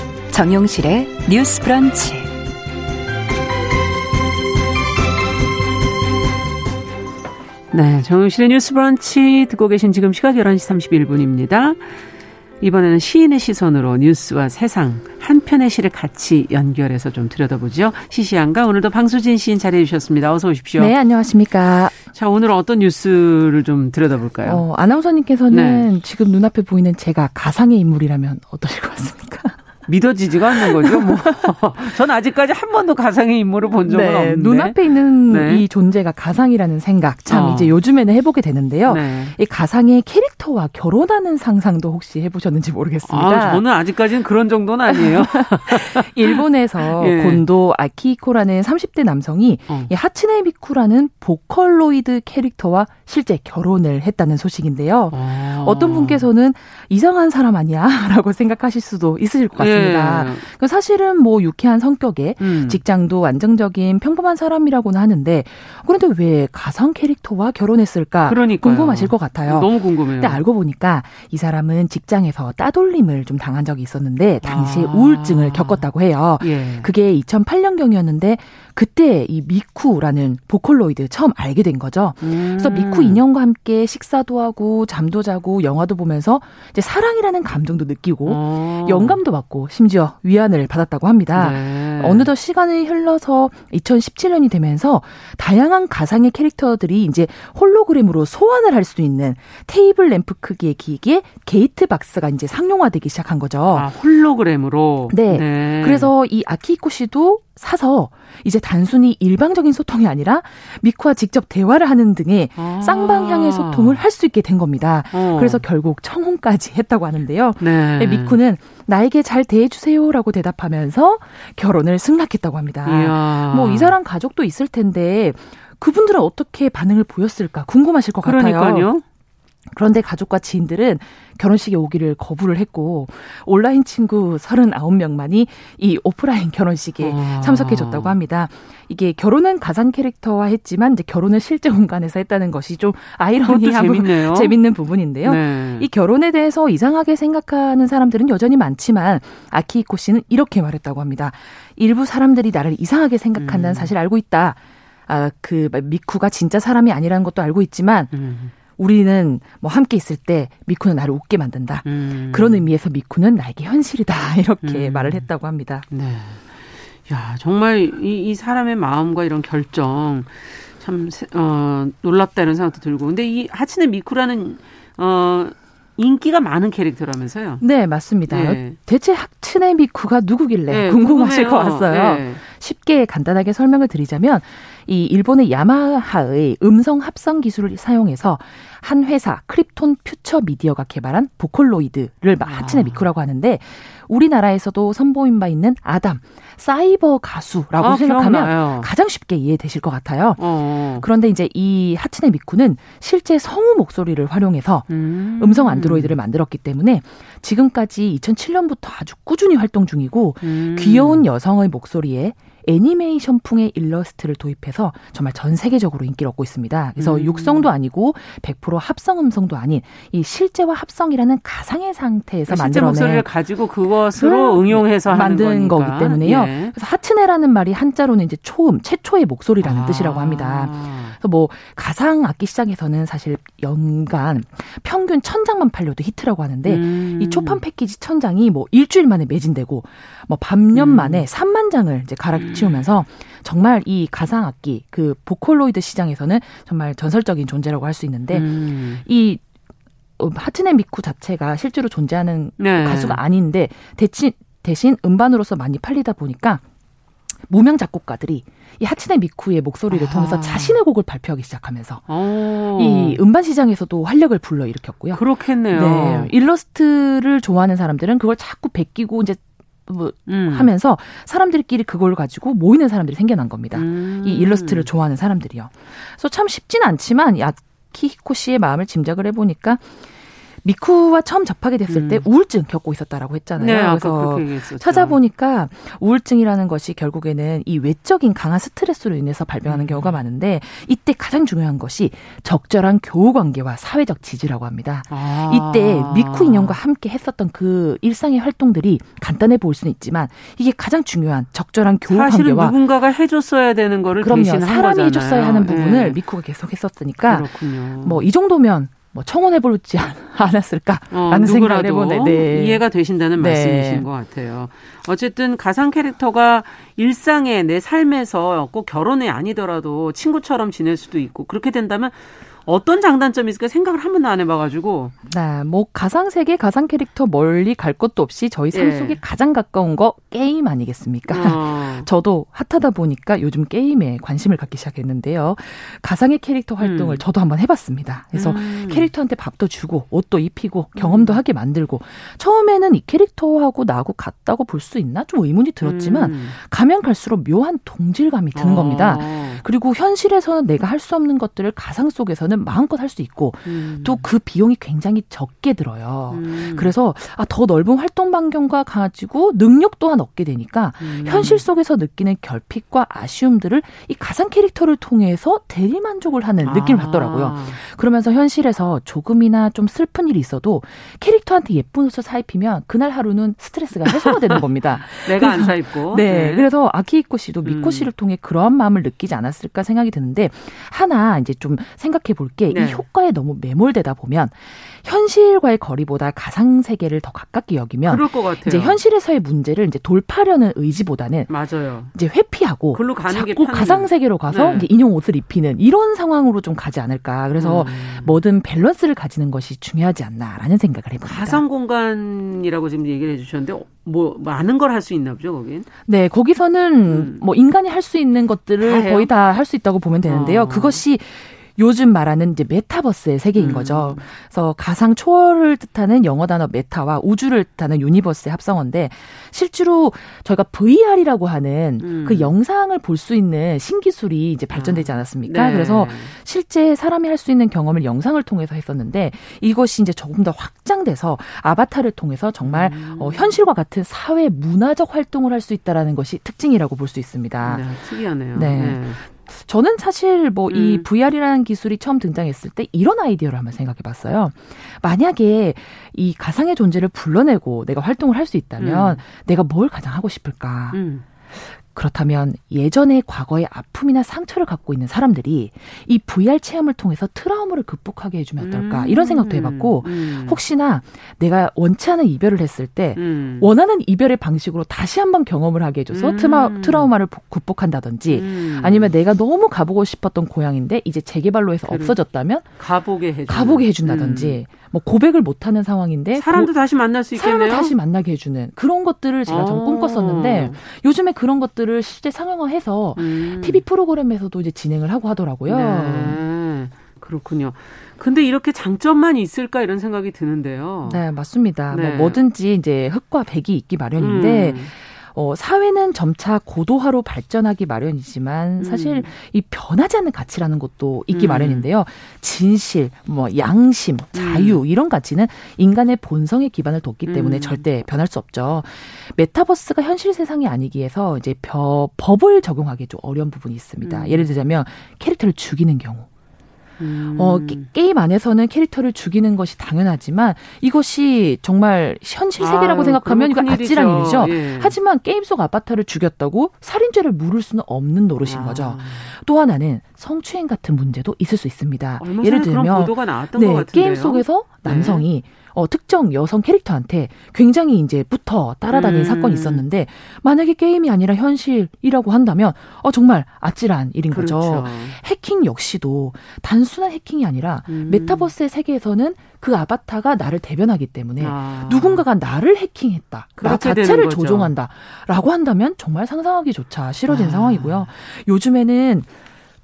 정용실의 뉴스 브런치. 네, 정용실의 뉴스 브런치 듣고 계신 지금 시각 11시 31분입니다. 이번에는 시인의 시선으로 뉴스와 세상 한 편의 시를 같이 연결해서 좀 들여다보죠. 시시한가 오늘도 방수진 시인 자리해 주셨습니다. 어서 오십시오. 네, 안녕하십니까. 자, 오늘 어떤 뉴스를 좀 들여다볼까요? 어, 아나운서님께서는 네. 지금 눈앞에 보이는 제가 가상의 인물이라면 어떠실 것 같습니까? 믿어지지가 않는 거죠. 뭐. 전 아직까지 한 번도 가상의 인물을 본 적은 네, 없는데. 눈앞에 있는 네. 이 존재가 가상이라는 생각 참 어. 이제 요즘에는 해보게 되는데요. 네. 이 가상의 캐릭터와 결혼하는 상상도 혹시 해보셨는지 모르겠습니다. 아, 저는 아직까지는 그런 정도는 아니에요. 일본에서 예. 곤도 아키코라는 30대 남성이 어. 이 하츠네 미쿠라는 보컬로이드 캐릭터와 실제 결혼을 했다는 소식인데요. 어. 어떤 분께서는 이상한 사람 아니야? 라고 생각하실 수도 있으실 것 같습니 다. 같습니다. 네. 그 사실은 뭐 유쾌한 성격에 음. 직장도 안정적인 평범한 사람이라고는 하는데 그런데 왜 가상 캐릭터와 결혼했을까 그러니까요. 궁금하실 것 같아요. 너무 궁금해요. 근데 알고 보니까 이 사람은 직장에서 따돌림을 좀 당한 적이 있었는데 당시에 아. 우울증을 겪었다고 해요. 예. 그게 2008년경이었는데 그때 이 미쿠라는 보컬로이드 처음 알게 된 거죠. 음. 그래서 미쿠 인형과 함께 식사도 하고 잠도 자고 영화도 보면서 이제 사랑이라는 감정도 느끼고 어. 영감도 받고 심지어 위안을 받았다고 합니다. 네. 어느덧 시간이 흘러서 2017년이 되면서 다양한 가상의 캐릭터들이 이제 홀로그램으로 소환을 할 수 있는 테이블 램프 크기의 기기에 게이트 박스가 이제 상용화되기 시작한 거죠. 아, 홀로그램으로. 네. 네. 그래서 이 아키히코 씨도 사서 이제 단순히 일방적인 소통이 아니라 미쿠와 직접 대화를 하는 등의 아. 쌍방향의 소통을 할 수 있게 된 겁니다. 어. 그래서 결국 청혼까지 했다고 하는데요. 네. 네. 미쿠는 나에게 잘 대해주세요라고 대답하면서 결혼을 승낙했다고 합니다. 뭐 이 사람 가족도 있을 텐데 그분들은 어떻게 반응을 보였을까 궁금하실 것 그러니까요. 같아요. 그런데 가족과 지인들은 결혼식에 오기를 거부를 했고 온라인 친구 39명만이 이 오프라인 결혼식에 아. 참석해 줬다고 합니다. 이게 결혼은 가상 캐릭터화 했지만 이제 결혼을 실제 공간에서 했다는 것이 좀 아이러니하고 재밌는 부분인데요. 네. 이 결혼에 대해서 이상하게 생각하는 사람들은 여전히 많지만 아키히코 씨는 이렇게 말했다고 합니다. 일부 사람들이 나를 이상하게 생각한다는 음. 사실 알고 있다. 아, 그 미쿠가 진짜 사람이 아니라는 것도 알고 있지만 음. 우리는 뭐 함께 있을 때 미쿠는 나를 웃게 만든다. 음. 그런 의미에서 미쿠는 나에게 현실이다. 이렇게 음. 말을 했다고 합니다. 네. 야, 정말 이, 이 사람의 마음과 이런 결정 참 어, 놀랍다 이런 생각도 들고. 근데 이 하치네 미쿠라는 어 인기가 많은 캐릭터라면서요? 네, 맞습니다. 네. 대체 하츠네 미쿠가 누구길래 네, 궁금하실 것 같아요. 네. 쉽게 간단하게 설명을 드리자면 이 일본의 야마하의 음성 합성 기술을 사용해서 한 회사 크립톤 퓨처 미디어가 개발한 보컬로이드를 하츠네 미쿠라고 하는데 우리나라에서도 선보인 바 있는 아담 사이버 가수라고 아, 생각하면 기억나요. 가장 쉽게 이해되실 것 같아요. 어. 그런데 이제 이 하츠네 미쿠는 실제 성우 목소리를 활용해서 음. 성 안드로이드를 만들었기 때문에 지금까지 2007년부터 아주 꾸준히 활동 중이고 음. 귀여운 여성의 목소리에 애니메이션풍의 일러스트를 도입해서 정말 전 세계적으로 인기를 얻고 있습니다. 그래서 음. 육성도 아니고 100% 합성 음성도 아닌 이 실제와 합성이라는 가상의 상태에서 그러니까 만들어낸 목소리를 가지고 그것으로 응용해서 만든 거기 때문에요. 예. 그래서 하츠네라는 말이 한자로는 이제 초음, 최초의 목소리라는 아. 뜻이라고 합니다. 뭐 가상 악기 시장에서는 사실 연간 평균 천 장만 팔려도 히트라고 하는데 음. 이 초판 패키지 천 장이 뭐 일주일 만에 매진되고 뭐 반년 음. 만에 3만 장을 이제 갈아치우면서 정말 이 가상 악기 그 보컬로이드 시장에서는 정말 전설적인 존재라고 할 수 있는데 음. 이 어, 하트네 미쿠 자체가 실제로 존재하는 네. 가수가 아닌데 대신 대신 음반으로서 많이 팔리다 보니까 무명 작곡가들이 이 하츠네 미쿠의 목소리를 아. 통해서 자신의 곡을 발표하기 시작하면서 오. 어. 이 음반 시장에서도 활력을 불러일으켰고요. 그렇겠네요. 네. 일러스트를 좋아하는 사람들은 그걸 자꾸 베끼고 이제 뭐 음. 하면서 사람들끼리 그걸 가지고 모이는 사람들이 생겨난 겁니다. 음. 이 일러스트를 좋아하는 사람들이요. 그래서 참 쉽지는 않지만 야키히코 씨의 마음을 짐작을 해보니까 미쿠와 처음 접하게 됐을 음. 때 우울증 겪고 있었다라고 했잖아요. 네, 그래서 찾아보니까 우울증이라는 것이 결국에는 이 외적인 강한 스트레스로 인해서 발병하는 음. 경우가 많은데 이때 가장 중요한 것이 적절한 교우 관계와 사회적 지지라고 합니다. 아. 이때 미쿠 인형과 함께 했었던 그 일상의 활동들이 간단해 보일 수는 있지만 이게 가장 중요한 적절한 교우 관계와 누군가가 해줬어야 되는 거를 그럼요. 사람이 거잖아요. 해줬어야 하는 부분을 네. 미쿠가 계속 했었으니까 뭐 이 정도면 뭐 청원해볼지 않았을까라는 어, 생각을 해보네. 네. 이해가 되신다는 네. 말씀이신 것 같아요. 어쨌든 가상 캐릭터가 일상의 내 삶에서 꼭 결혼이 아니더라도 친구처럼 지낼 수도 있고 그렇게 된다면 어떤 장단점이 있을까 생각을 한 번도 안 해봐가지고. 네, 뭐 가상 세계, 가상 캐릭터 멀리 갈 것도 없이 저희 삶 예. 속에 예. 가장 가까운 거 게임 아니겠습니까? 어. 저도 핫하다 보니까 요즘 게임에 관심을 갖기 시작했는데요. 가상의 캐릭터 활동을 음. 저도 한번 해봤습니다. 그래서 음. 캐릭터한테 밥도 주고 옷도 입히고 경험도 음. 하게 만들고 처음에는 이 캐릭터하고 나하고 같다고 볼 수 있나 좀 의문이 들었지만 음. 가면 갈수록 묘한 동질감이 드는 어. 겁니다. 그리고 현실에서는 내가 할 수 없는 것들을 가상 속에서는 마음껏 할 수 있고 음. 또그 비용이 굉장히 적게 들어요. 음. 그래서 아, 더 넓은 활동 반경과 가지고 능력 또한 얻게 되니까 음. 현실 속에서 느끼는 결핍과 아쉬움들을 이 가상 캐릭터를 통해서 대리만족을 하는 아. 느낌을 받더라고요. 그러면서 현실에서 조금이나 좀 슬픈 일이 있어도 캐릭터한테 예쁜 옷을 사입히면 그날 하루는 스트레스가 해소가 되는 겁니다. 내가 안 사입고. 네, 네. 그래서 아키히코 씨도 미코 음. 씨를 통해 그러한 마음을 느끼지 않았을까 생각이 드는데 하나 이제 좀 생각해 볼게 네. 이 효과에 너무 매몰되다 보면 현실과의 거리보다 가상 세계를 더 가깝게 여기면. 이제 현실에서의 문제를 이제 돌파하려는 의지보다는 맞아요. 이제 회피하고 글로 가는 자꾸 가상 세계로 가서 네. 이제 인형 옷을 입히는 이런 상황으로 좀 가지 않을까. 그래서 음. 뭐든 밸런스를 가지는 것이 중요하지 않나라는 생각을 해봅니다. 가상 공간이라고 지금 얘기를 해주셨는데 뭐 많은 걸 할 수 있나 보죠 거긴? 네, 거기서는 음. 뭐 인간이 할 수 있는 것들을 거의 다 할 수 있다고 보면 되는데요. 어. 그것이 요즘 말하는 이제 메타버스의 세계인 음. 거죠. 그래서 가상 초월을 뜻하는 영어 단어 meta와 우주를 뜻하는 universe의 합성어인데 실제로 저희가 VR이라고 하는 음. 그 영상을 볼 수 있는 신기술이 이제 발전되지 아. 않았습니까? 네. 그래서 실제 사람이 할 수 있는 경험을 영상을 통해서 했었는데 이것이 이제 조금 더 확장돼서 아바타를 통해서 정말 음. 어, 현실과 같은 사회 문화적 활동을 할 수 있다라는 것이 특징이라고 볼 수 있습니다. 네, 특이하네요. 네. 네. 저는 사실 뭐이 음. VR이라는 기술이 처음 등장했을 때 이런 아이디어를 한번 생각해 봤어요. 만약에 이 가상의 존재를 불러내고 내가 활동을 할 수 있다면 음. 내가 뭘 가장 하고 싶을까? 음. 그렇다면 예전의 과거의 아픔이나 상처를 갖고 있는 사람들이 이 VR 체험을 통해서 트라우마를 극복하게 해주면 어떨까 음. 이런 생각도 해봤고 음. 혹시나 내가 원치 않은 이별을 했을 때 음. 원하는 이별의 방식으로 다시 한번 경험을 하게 해줘서 트마, 음. 트라우마를 극복한다든지 음. 아니면 내가 너무 가보고 싶었던 고향인데 이제 재개발로 해서 없어졌다면 가보게 해준다든지 음. 뭐 고백을 못 하는 상황인데 사람도 고, 다시 만날 수 있겠네요. 사람을 다시 만나게 해주는 그런 것들을 제가 좀 어. 꿈꿨었는데 요즘에 그런 것들을 실제 상영화해서 음. TV 프로그램에서도 이제 진행을 하고 하더라고요. 네. 그렇군요. 근데 이렇게 장점만 있을까 이런 생각이 드는데요. 네, 맞습니다. 뭐 네. 뭐 뭐든지 이제 흙과 백이 있기 마련인데 음. 어, 사회는 점차 고도화로 발전하기 마련이지만 음. 사실 음. 이 변하지 않는 가치라는 것도 있기 음. 마련인데요. 진실, 뭐 양심, 자유 음. 이런 가치는 인간의 본성에 기반을 뒀기 때문에 음. 절대 변할 수 없죠. 메타버스가 현실 세상이 아니기 위해서 이제 벼, 법을 적용하기 좀 어려운 부분이 있습니다. 음. 예를 들자면 캐릭터를 죽이는 경우. 음. 어, 게, 임 안에서는 캐릭터를 죽이는 것이 당연하지만 이것이 정말 현실 세계라고 아, 생각하면 이거 아찔한 일이죠. 예. 하지만 게임 속 아바타를 죽였다고 살인죄를 물을 수는 없는 노릇인 아. 거죠. 또 하나는 성추행 같은 문제도 있을 수 있습니다. 예를 들면 네, 게임 속에서 네. 남성이 네. 어, 특정 여성 캐릭터한테 굉장히 이제 붙어 따라다니는 음. 사건이 있었는데 만약에 게임이 아니라 현실이라고 한다면 어 정말 아찔한 일인 그렇죠. 거죠. 해킹 역시도 단순한 해킹이 아니라 음. 메타버스의 세계에서는 그 아바타가 나를 대변하기 때문에 아. 누군가가 나를 해킹했다. 나 자체를 조종한다 라고 한다면 정말 상상하기조차 싫어진 아. 상황이고요. 요즘에는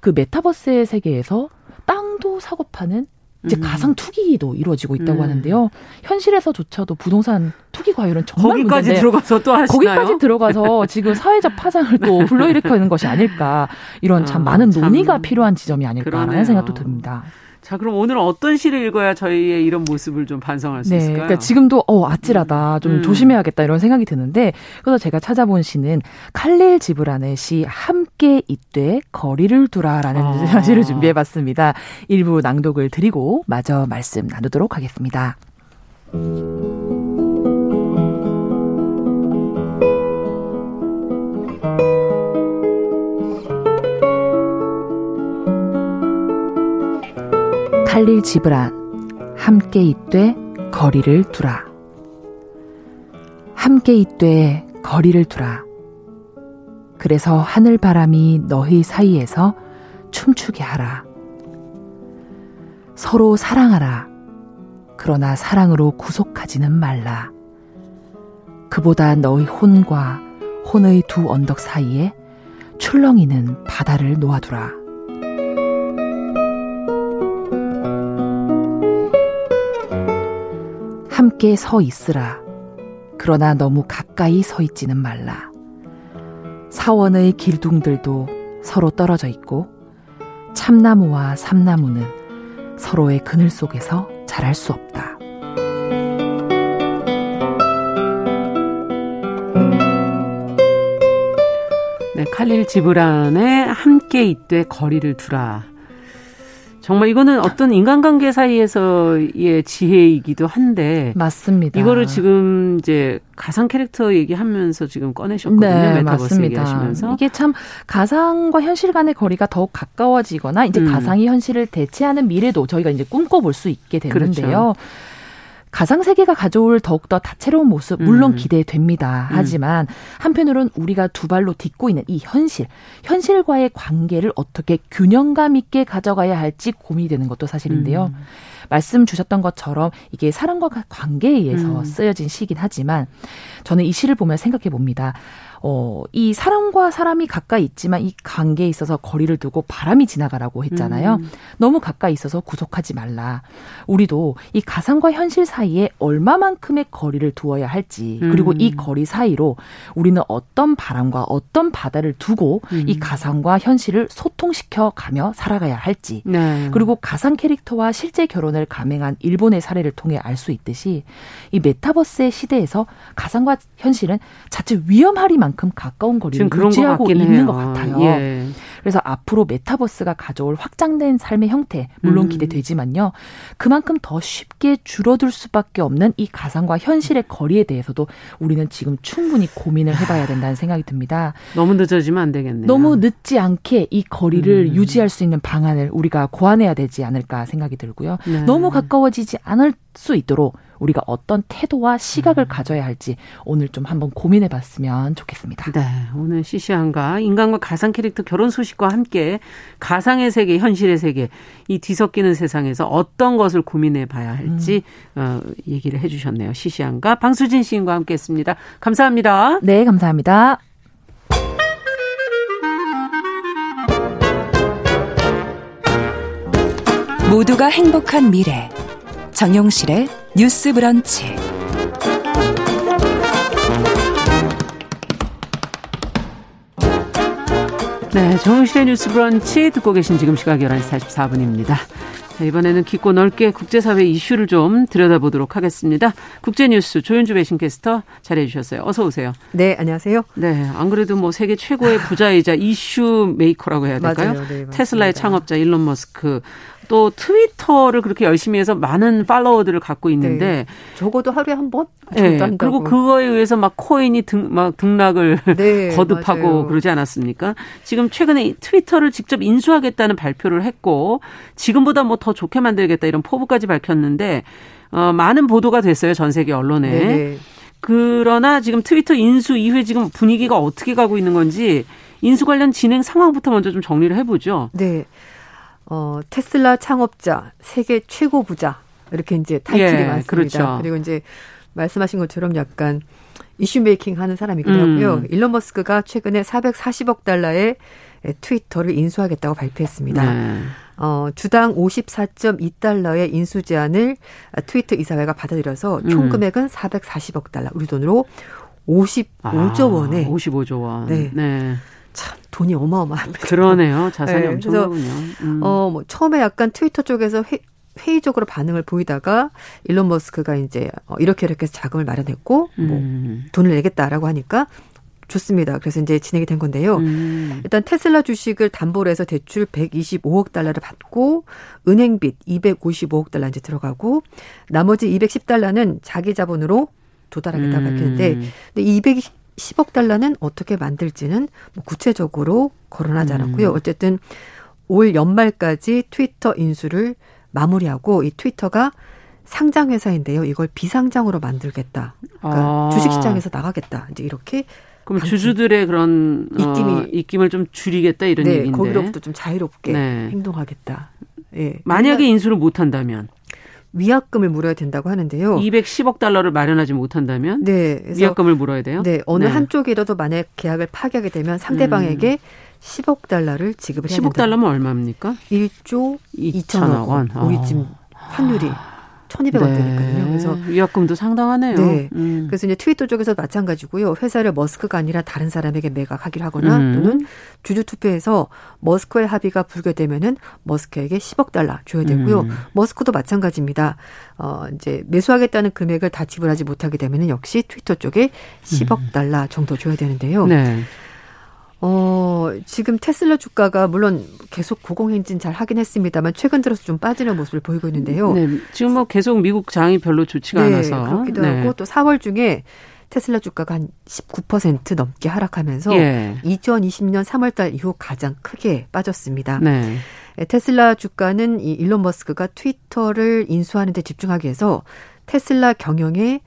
그 메타버스의 세계에서 땅도 사고 파는 이제 음. 가상 투기도 이루어지고 있다고 음. 하는데요. 현실에서조차도 부동산 투기 과열은 정말 거기까지 문제인데 들어가서 또 하시나요? 거기까지 들어가서 지금 사회적 파장을 또 불러일으키는 것이 아닐까 이런 참 아, 많은 참 논의가 필요한 지점이 아닐까라는 그러네요. 생각도 듭니다. 자, 그럼 오늘 어떤 시를 읽어야 저희의 이런 모습을 좀 반성할 수 네, 있을까요? 그러니까 지금도 어 아찔하다, 좀 음. 조심해야겠다 이런 생각이 드는데 그래서 제가 찾아본 시는 칼릴 지브란의 시 함께 있되 거리를 두라라는 아. 시를 준비해봤습니다. 일부 낭독을 드리고 마저 말씀 나누도록 하겠습니다. 칼릴 지브란 함께 있되 거리를 두라. 함께 있되 거리를 두라. 그래서 하늘 바람이 너희 사이에서 춤추게 하라. 서로 사랑하라. 그러나 사랑으로 구속하지는 말라. 그보다 너희 혼과 혼의 두 언덕 사이에 출렁이는 바다를 놓아두라 함께 서 있으라. 그러나 너무 가까이 서 있지는 말라. 사원의 길둥들도 서로 떨어져 있고 참나무와 삼나무는 서로의 그늘 속에서 자랄 수 없다. 네, 칼릴 지브란의 함께 있되 거리를 두라. 정말 이거는 어떤 인간관계 사이에서의 지혜이기도 한데 맞습니다. 이거를 지금 이제 가상 캐릭터 얘기하면서 지금 꺼내셨거든요. 네, 메타버스 맞습니다. 얘기하시면서 이게 참 가상과 현실 간의 거리가 더욱 가까워지거나 이제 음. 가상이 현실을 대체하는 미래도 저희가 이제 꿈꿔 볼 수 있게 되는데요. 그렇죠. 가상 세계가 가져올 더욱더 다채로운 모습 물론 음. 기대됩니다. 음. 하지만 한편으론 우리가 두 발로 딛고 있는 이 현실, 현실과의 관계를 어떻게 균형감 있게 가져가야 할지 고민이 되는 것도 사실인데요. 음. 말씀 주셨던 것처럼 이게 사람과 관계에 의해서 음. 쓰여진 시긴 하지만 저는 이 시를 보면 생각해 봅니다. 어, 이 사람과 사람이 가까이 있지만 이 관계에 있어서 거리를 두고 바람이 지나가라고 했잖아요. 음. 너무 가까이 있어서 구속하지 말라. 우리도 이 가상과 현실 사이에 얼마만큼의 거리를 두어야 할지, 그리고 음. 이 거리 사이로 우리는 어떤 바람과 어떤 바다를 두고 음. 이 가상과 현실을 소통시켜 가며 살아가야 할지, 네. 그리고 가상 캐릭터와 실제 결혼을 감행한 일본의 사례를 통해 알 수 있듯이 이 메타버스의 시대에서 가상과 현실은 자칫 위험하리만 만큼 가까운 거리를 유지하고 있는 해요. 것 같아요. 예. 그래서 앞으로 메타버스가 가져올 확장된 삶의 형태 물론 음. 기대되지만요. 그만큼 더 쉽게 줄어들 수밖에 없는 이 가상과 현실의 거리에 대해서도 우리는 지금 충분히 고민을 해봐야 된다는 생각이 듭니다. 너무 늦어지면 안 되겠네요. 너무 늦지 않게 이 거리를 음. 유지할 수 있는 방안을 우리가 고안해야 되지 않을까 생각이 들고요. 네. 너무 가까워지지 않을 수 있도록 우리가 어떤 태도와 시각을 음. 가져야 할지 오늘 좀 한번 고민해 봤으면 좋겠습니다. 네. 오늘 시시한가 인간과 가상 캐릭터 결혼 소식과 함께 가상의 세계, 현실의 세계 이 뒤섞이는 세상에서 어떤 것을 고민해 봐야 할지 음. 어, 얘기를 해 주셨네요. 시시한가 방수진 시인과 함께 했습니다. 감사합니다. 네, 감사합니다. 모두가 행복한 미래 정용실의 뉴스 브런치. 네, 정용실의 뉴스 브런치 듣고 계신 지금 시각 11시 44분입니다. 자, 이번에는 깊고 넓게 국제사회 이슈를 좀 들여다보도록 하겠습니다. 국제뉴스 조윤주 외신캐스터 자리해 주셨어요. 어서 오세요. 네, 안녕하세요. 네, 안 그래도 뭐 세계 최고의 부자이자 이슈 메이커라고 해야 될까요? 맞아요. 네, 테슬라의 창업자 일론 머스크 또 트위터를 그렇게 열심히 해서 많은 팔로워들을 갖고 있는데 네. 적어도 하루에 한 번? 네. 그리고 그거에 의해서 막 코인이 등, 막 등락을 네, 거듭하고 맞아요. 그러지 않았습니까? 지금 최근에 트위터를 직접 인수하겠다는 발표를 했고 지금보다 뭐 더 좋게 만들겠다 이런 포부까지 밝혔는데 어, 많은 보도가 됐어요 전 세계 언론에. 네, 네. 그러나 지금 트위터 인수 이후에 지금 분위기가 어떻게 가고 있는 건지 인수 관련 진행 상황부터 먼저 좀 정리를 해보죠. 네. 어, 테슬라 창업자, 세계 최고 부자. 이렇게 이제 타이틀이 예, 많습니다. 그렇죠. 그리고 이제 말씀하신 것처럼 약간 이슈 메이킹 하는 사람이기도 음. 하고요. 일론 머스크가 최근에 440억 달러의 트위터를 인수하겠다고 발표했습니다. 네. 어, 주당 54.2달러의 인수 제안을 트위터 이사회가 받아들여서 총 음. 금액은 440억 달러, 우리 돈으로 55조 아, 원에 55조 원. 네. 네. 참 돈이 어마어마합니다. 그러네요. 자산이 네, 엄청나군요. 음. 어 뭐 처음에 약간 트위터 쪽에서 회, 회의적으로 반응을 보이다가 일론 머스크가 이제 어, 이렇게 이렇게 해서 자금을 마련했고 뭐 음. 돈을 내겠다라고 하니까 좋습니다. 그래서 이제 진행이 된 건데요. 음. 일단 테슬라 주식을 담보로 해서 대출 125억 달러를 받고 은행빚 255억 달러 이제 들어가고 나머지 210달러는 자기 자본으로 도달하겠다 음. 밝혔는데 근데 200 10억 달러는 어떻게 만들지는 뭐 구체적으로 거론하지 않았고요. 음. 어쨌든 올 연말까지 트위터 인수를 마무리하고 이 트위터가 상장 회사인데요. 이걸 비상장으로 만들겠다. 그러니까 아. 주식 시장에서 나가겠다. 이제 이렇게 그럼 주주들의 그런 어, 입김이 어, 입김을 좀 줄이겠다 이런 네, 얘기인데 거기로부터 좀 자유롭게 네. 행동하겠다. 예. 만약에 인수를 못 한다면 위약금을 물어야 된다고 하는데요. 210억 달러를 마련하지 못한다면 네, 위약금을 물어야 돼요. 네, 어느 네. 한쪽이라도 만약 계약을 파기하게 되면 상대방에게 음. 10억 달러를 지급을 해야 10억 달러면 얼마입니까? 1조 2천억 원. 우리 지금 환율이 1,200원 네. 되니까요. 그래서 위약금도 상당하네요. 네. 음. 그래서 이제 트위터 쪽에서 마찬가지고요. 회사를 머스크가 아니라 다른 사람에게 매각하기로 하거나 음. 또는 주주 투표에서 머스크의 합의가 불결되면은 머스크에게 10억 달러 줘야 되고요. 음. 머스크도 마찬가지입니다. 어 이제 매수하겠다는 금액을 다 지불하지 못하게 되면은 역시 트위터 쪽에 10억 음. 달러 정도 줘야 되는데요. 네. 어, 지금 테슬라 주가가 물론 계속 고공행진 잘 하긴 했습니다만 최근 들어서 좀 빠지는 모습을 보이고 있는데요. 네, 지금 뭐 계속 미국 장이 별로 좋지가 네, 않아서 그렇기도 네. 하고 또 4월 중에 테슬라 주가가 한 19% 넘게 하락하면서 예. 2020년 3월 달 이후 가장 크게 빠졌습니다. 네. 테슬라 주가는 이 일론 머스크가 트위터를 인수하는 데 집중하기 위해서 테슬라 경영에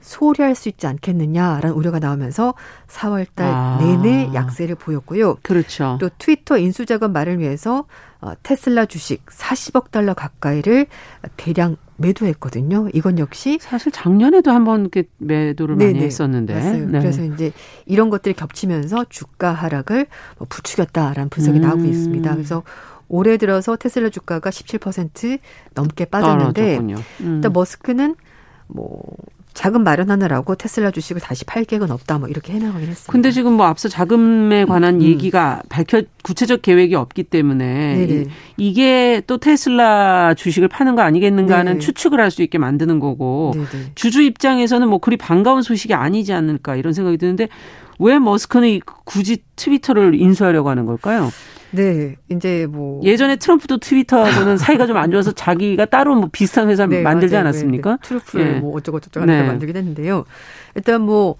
소홀히 할 수 있지 않겠느냐라는 우려가 나오면서 4월 달 아. 내내 약세를 보였고요. 그렇죠. 또 트위터 인수 자금 마련을 위해서 어, 테슬라 주식 40억 달러 가까이를 대량 매도했거든요. 이건 역시 사실 작년에도 한번 이렇게 매도를 네네. 많이 했었는데. 맞아요. 네. 그래서 이제 이런 것들이 겹치면서 주가 하락을 뭐 부추겼다라는 분석이 음. 나오고 있습니다. 그래서 올해 들어서 테슬라 주가가 17% 넘게 빠졌는데 음. 일단 머스크는 뭐 자금 마련하느라고 테슬라 주식을 다시 팔 계획은 없다 뭐 이렇게 해나가긴 했습니다. 근데 지금 뭐 앞서 자금에 관한 음. 얘기가 밝혀 구체적 계획이 없기 때문에 네네. 이게 또 테슬라 주식을 파는 거 아니겠는가 하는 네 추측을 할 수 있게 만드는 거고 네네. 주주 입장에서는 뭐 그리 반가운 소식이 아니지 않을까 이런 생각이 드는데 왜 머스크는 굳이 트위터를 인수하려고 하는 걸까요? 네, 이제 뭐 예전에 트럼프도 트위터하고는 사이가 좀 안 좋아서 자기가 따로 뭐 비슷한 회사 네, 만들지 맞아요. 않았습니까? 네, 네. 트루스를 네. 뭐 어쩌고 저쩌고 네. 만들긴 했는데요. 일단 뭐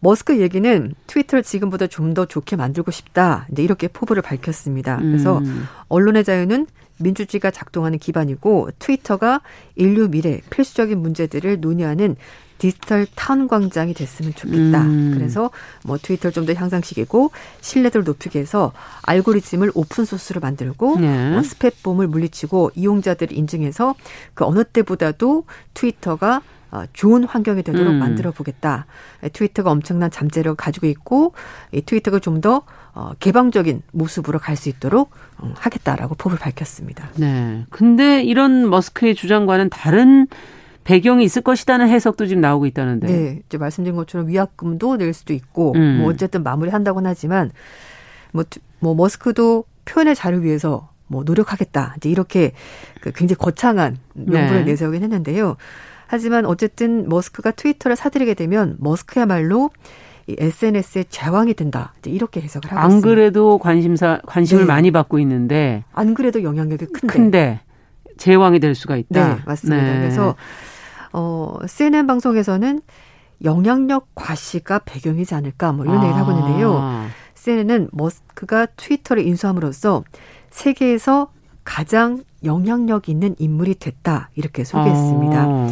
머스크 얘기는 트위터를 지금보다 좀 더 좋게 만들고 싶다. 이제 이렇게 포부를 밝혔습니다. 그래서 음. 언론의 자유는 민주주의가 작동하는 기반이고 트위터가 인류 미래 필수적인 문제들을 논의하는 디지털 타운 광장이 됐으면 좋겠다. 음. 그래서 뭐 트위터를 좀 더 향상시키고 신뢰도를 높이기 위해서 알고리즘을 오픈 소스로 만들고 네. 뭐 스팸봇을 물리치고 이용자들이 인증해서 그 어느 때보다도 트위터가 어, 좋은 환경이 되도록 음. 만들어 보겠다. 트위터가 엄청난 잠재력을 가지고 있고 이 트위터가 좀더 어, 개방적인 모습으로 갈 수 있도록 어, 하겠다라고 포부를 밝혔습니다. 네. 근데 이런 머스크의 주장과는 다른 배경이 있을 것이라는 해석도 지금 나오고 있다는데. 네, 이제 말씀드린 것처럼 위약금도 낼 수도 있고, 음. 뭐 어쨌든 마무리한다고는 하지만, 뭐, 뭐 머스크도 표현의 자를 위해서 뭐 노력하겠다. 이제 이렇게 그 굉장히 거창한 명분을 네. 내세우긴 했는데요. 하지만 어쨌든 머스크가 트위터를 사들이게 되면 머스크야말로 이 SNS의 제왕이 된다. 이제 이렇게 해석을 하고 안 있습니다. 그래도 관심사 관심을 네. 많이 받고 있는데 안 그래도 영향력이 큰데, 큰데 제왕이 될 수가 있다. 네, 맞습니다. 네. 그래서 어 CNN 방송에서는 영향력 과시가 배경이지 않을까 뭐 이런 아. 얘기를 하고 있는데요. CNN은 머스크가 트위터를 인수함으로써 세계에서 가장 영향력 있는 인물이 됐다 이렇게 소개했습니다. 아.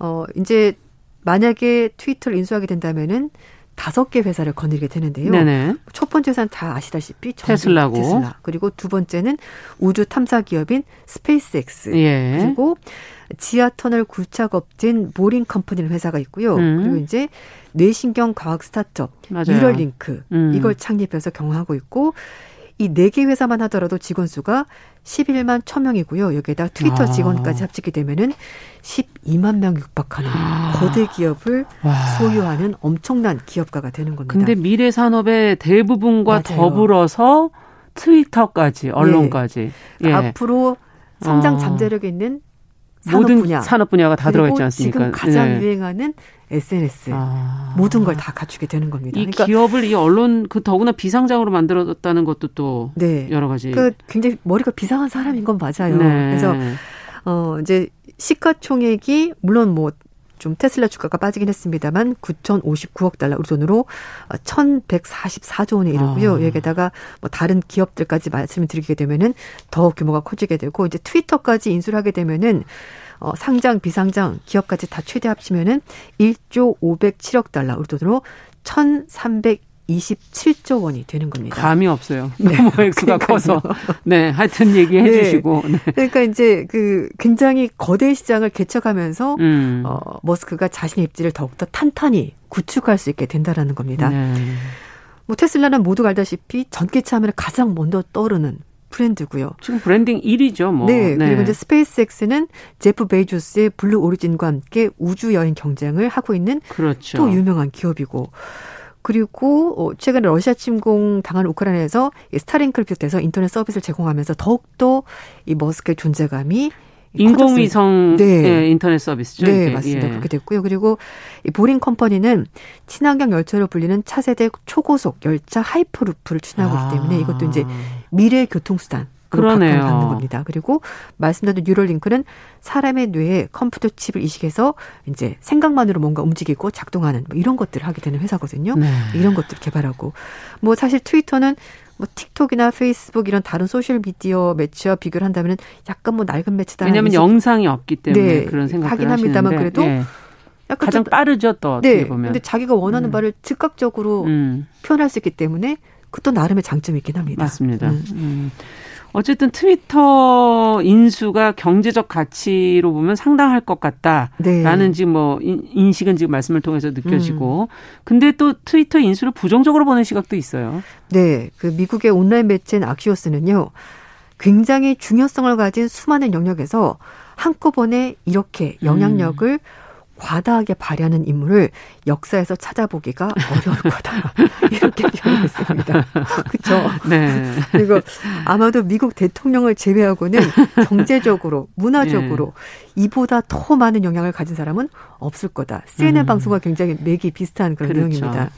어 이제 만약에 트위터를 인수하게 된다면은 다섯 개 회사를 거느리게 되는데요. 네네. 첫 번째 회사는 다 아시다시피 테슬라고 테슬라. 그리고 두 번째는 우주 탐사 기업인 스페이스X. 예. 그리고 지하 터널 굴착업체인 보링 컴퍼니라는 회사가 있고요. 음. 그리고 이제 뇌신경 과학 스타트업 뉴럴링크 음. 이걸 창립해서 경영하고 있고 이 네 개 회사만 하더라도 직원 수가 11만 1000명이고요. 여기에다 트위터 아. 직원까지 합치게 되면은 12만 명 육박하는 아. 거대 기업을 와. 소유하는 엄청난 기업가가 되는 겁니다. 근데 미래 산업의 대부분과 맞아요. 더불어서 트위터까지 언론까지 네. 예. 앞으로 성장 아. 잠재력이 있는 산업 모든 분야. 산업 분야가 다 들어가 있지 않습니까? 지금 가장 네. 유행하는 SNS 아. 모든 걸 다 갖추게 되는 겁니다. 이 그러니까 기업을 이 언론 그 더구나 비상장으로 만들었다는 것도 또 네. 여러 가지. 그 굉장히 머리가 비상한 사람인 건 맞아요. 네. 그래서 어 이제 시가총액이 물론 뭐 좀 테슬라 주가가 빠지긴 했습니다만 9,059억 달러 우리 돈으로 1,144조 원에 이르고요. 아. 여기에다가 뭐 다른 기업들까지 말씀을 드리게 되면은 더 규모가 커지게 되고 이제 트위터까지 인수를 하게 되면은 어, 상장, 비상장 기업까지 다 최대 합치면은 1조 507억 달러 우리 돈으로 1,300 27조 원이 되는 겁니다. 감이 없어요. 네. 너무 액수가 커서. 네, 하여튼 얘기해 네. 주시고. 네. 그러니까 이제 그 굉장히 거대 시장을 개척하면서 음. 어, 머스크가 자신의 입지를 더욱더 탄탄히 구축할 수 있게 된다라는 겁니다. 네. 뭐 테슬라는 모두가 알다시피 전기차 하면 가장 먼저 떠오르는 브랜드고요. 지금 브랜딩 1위죠, 뭐. 네, 네. 그리고 이제 스페이스X는 제프 베이조스의 블루 오리진과 함께 우주 여행 경쟁을 하고 있는 그렇죠. 또 유명한 기업이고 그리고 어, 최근에 러시아 침공 당한 우크라이나에서 스타링크를 비롯해서 인터넷 서비스를 제공하면서 더욱더 이 머스크의 존재감이 인공위성 네. 네. 인터넷 서비스죠. 네, 이게. 맞습니다. 예. 그렇게 됐고요. 그리고 이 보링 컴퍼니는 친환경 열차로 불리는 차세대 초고속 열차 하이퍼루프를 추진하고 아. 있기 때문에 이것도 이제 미래 교통수단 그러네요. 갖는 겁니다. 그리고 말씀드린 뉴럴링크는 사람의 뇌에 컴퓨터 칩을 이식해서 이제 생각만으로 뭔가 움직이고 작동하는 뭐 이런 것들을 하게 되는 회사거든요. 네. 이런 것들을 개발하고 뭐 사실 트위터는 뭐 틱톡이나 페이스북 이런 다른 소셜 미디어 매체와 비교를 한다면 약간 뭐 낡은 매체다. 왜냐하면 영상이 없기 때문에 네, 그런 생각을 하긴 합니다만 그래도 네. 약간 가장 좀, 빠르죠 또 어떻게 네, 보면. 근데 자기가 원하는 음. 바를 즉각적으로 음. 표현할 수 있기 때문에 그것도 나름의 장점이 있긴 합니다. 맞습니다. 음. 음. 어쨌든 트위터 인수가 경제적 가치로 보면 상당할 것 같다라는 네. 지금 뭐 인식은 지금 말씀을 통해서 느껴지고 음. 근데 또 트위터 인수를 부정적으로 보는 시각도 있어요. 네, 그 미국의 온라인 매체인 악시오스는요. 굉장히 중요성을 가진 수많은 영역에서 한꺼번에 이렇게 영향력을 음. 과다하게 발휘하는 인물을 역사에서 찾아보기가 어려울 거다. 이렇게 표현했습니다. 그렇죠? 네. 그리고 아마도 미국 대통령을 제외하고는 경제적으로, 문화적으로 네. 이보다 더 많은 영향을 가진 사람은 없을 거다. CNN 음. 방송과 굉장히 맥이 비슷한 그런 그렇죠. 내용입니다.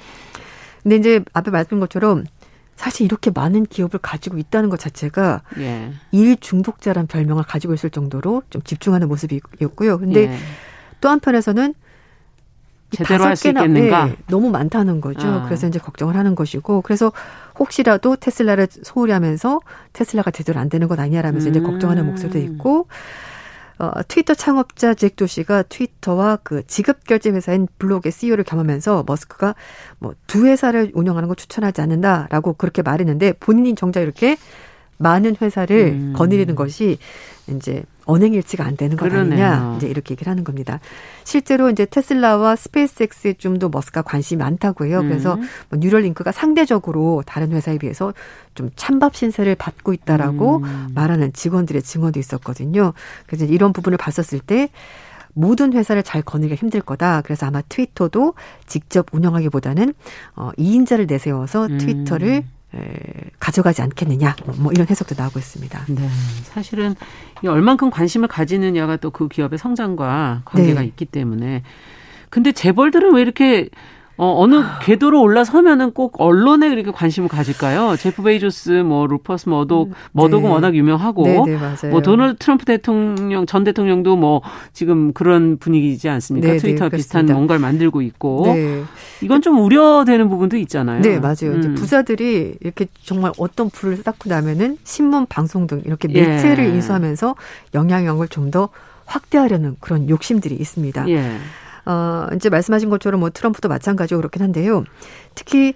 근데 이제 앞에 말씀드린 것처럼 사실 이렇게 많은 기업을 가지고 있다는 것 자체가 예. 일 중독자란 별명을 가지고 있을 정도로 좀 집중하는 모습이었고요. 근데 예. 또 한편에서는 제대로 할 수 있겠는가? 네, 너무 많다는 거죠. 아. 그래서 이제 걱정을 하는 것이고, 그래서 혹시라도 테슬라를 소홀히 하면서 테슬라가 제대로 안 되는 것 아니냐라면서 음. 이제 걱정하는 목소리도 있고, 어, 트위터 창업자 잭 도시가 트위터와 그 지급 결제 회사인 블록의 CEO를 겸하면서 머스크가 뭐 두 회사를 운영하는 걸 추천하지 않는다라고 그렇게 말했는데 본인이 정작 이렇게 많은 회사를 음. 거느리는 것이 이제 언행 일치가 안 되는 것 아니냐 이제 이렇게 얘기를 하는 겁니다. 실제로 이제 테슬라와 스페이스X에 좀 더 머스크가 관심이 많다고 해요. 그래서 음. 뭐 뉴럴링크가 상대적으로 다른 회사에 비해서 좀 찬밥 신세를 받고 있다라고 음. 말하는 직원들의 증언도 있었거든요. 그래서 이런 부분을 봤었을 때 모든 회사를 잘 거느리기가 힘들 거다. 그래서 아마 트위터도 직접 운영하기보다는 어 2인자를 내세워서 음. 트위터를 에, 가져가지 않겠느냐 뭐, 뭐 이런 해석도 나오고 있습니다. 네, 사실은 얼만큼 관심을 가지느냐가 또 그 기업의 성장과 관계가 네. 있기 때문에 근데 재벌들은 왜 이렇게 어, 어느 궤도로 올라서면은 꼭 언론에 그렇게 관심을 가질까요? 제프 베이조스, 뭐 루퍼스 머독, 음, 머독은 네. 워낙 유명하고, 네, 네, 뭐 도널드 트럼프 대통령 전 대통령도 뭐 지금 그런 분위기지 않습니까? 네, 네 트위터 비슷한 뭔가를 만들고 있고, 네. 이건 좀 우려되는 부분도 있잖아요. 네, 맞아요. 음. 이제 부자들이 이렇게 정말 어떤 불을 쌓고 나면은 신문, 방송 등 이렇게 매체를 예. 인수하면서 영향력을 좀 더 확대하려는 그런 욕심들이 있습니다. 예. 어, 이제 말씀하신 것처럼 뭐 트럼프도 마찬가지고 그렇긴 한데요. 특히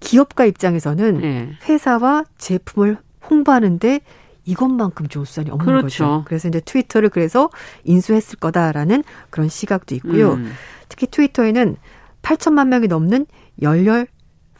기업가 입장에서는 네. 회사와 제품을 홍보하는데 이것만큼 좋은 수단이 없는 그렇죠. 거죠. 그래서 이제 트위터를 그래서 인수했을 거다라는 그런 시각도 있고요. 음. 특히 트위터에는 8천만 명이 넘는 열렬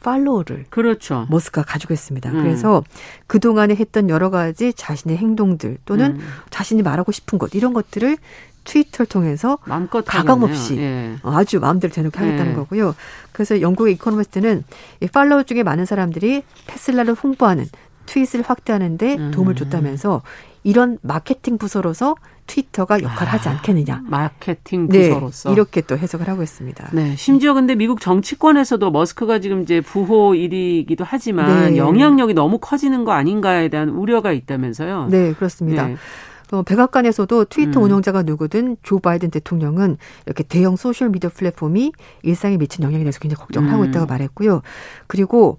팔로워를 그렇죠. 머스크가 가지고 있습니다. 음. 그래서 그 동안에 했던 여러 가지 자신의 행동들 또는 음. 자신이 말하고 싶은 것 이런 것들을 트위터를 통해서 가감 없이 예. 아주 마음대로 대놓고 하겠다는 예. 거고요. 그래서 영국의 이코노미스트는 이 팔로워 중에 많은 사람들이 테슬라를 홍보하는 트윗을 확대하는데 음. 도움을 줬다면서 이런 마케팅 부서로서 트위터가 역할을 아, 하지 않겠느냐. 마케팅 부서로서. 네, 이렇게 또 해석을 하고 있습니다. 네. 심지어 근데 미국 정치권에서도 머스크가 지금 이제 부호 1위이기도 하지만 네. 영향력이 너무 커지는 거 아닌가에 대한 우려가 있다면서요. 네, 그렇습니다. 네. 어, 백악관에서도 트위터 음. 운영자가 누구든 조 바이든 대통령은 이렇게 대형 소셜 미디어 플랫폼이 일상에 미친 영향에 대해서 굉장히 걱정을 음. 하고 있다고 말했고요. 그리고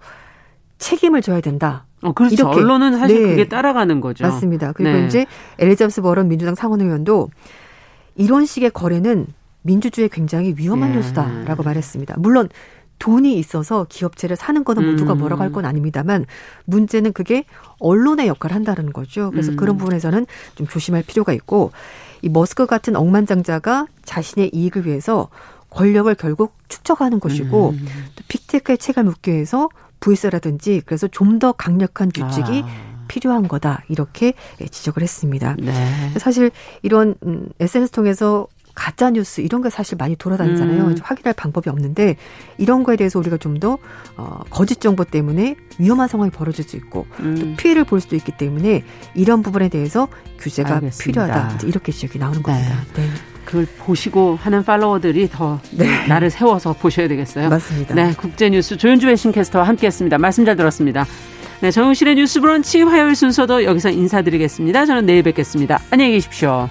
책임을 져야 된다. 어, 그렇죠. 이렇게. 언론은 사실 네. 그게 따라가는 거죠. 맞습니다. 그리고 네. 이제 엘리자베스 버런 민주당 상원의원도 이런 식의 거래는 민주주의에 굉장히 위험한 예. 요소다라고 말했습니다. 물론 돈이 있어서 기업체를 사는 거는 뭐 누가 음. 뭐라고 할 건 아닙니다만 문제는 그게 언론의 역할을 한다는 거죠. 그래서 음. 그런 부분에서는 좀 조심할 필요가 있고 이 머스크 같은 억만장자가 자신의 이익을 위해서 권력을 결국 축적하는 것이고 음. 또 빅테크의 책을 묻기 위해서 부의사라든지 그래서 좀 더 강력한 규칙이 아. 필요한 거다 이렇게 지적을 했습니다. 네. 사실 이런 음, SNS 통해서 가짜 뉴스 이런 게 사실 많이 돌아다니잖아요. 음. 확인할 방법이 없는데 이런 거에 대해서 우리가 좀 더 어, 거짓 정보 때문에 위험한 상황이 벌어질 수 있고 음. 또 피해를 볼 수도 있기 때문에 이런 부분에 대해서 규제가 알겠습니다. 필요하다. 이렇게 지적이 나오는 네. 겁니다. 네. 그걸 보시고 하는 팔로워들이 더 네. 나를 세워서 보셔야 되겠어요. 맞습니다. 네, 국제뉴스 조윤주 외신캐스터와 함께했습니다. 말씀 잘 들었습니다. 네, 정용실의 뉴스 브런치 화요일 순서도 여기서 인사드리겠습니다. 저는 내일 뵙겠습니다. 안녕히 계십시오.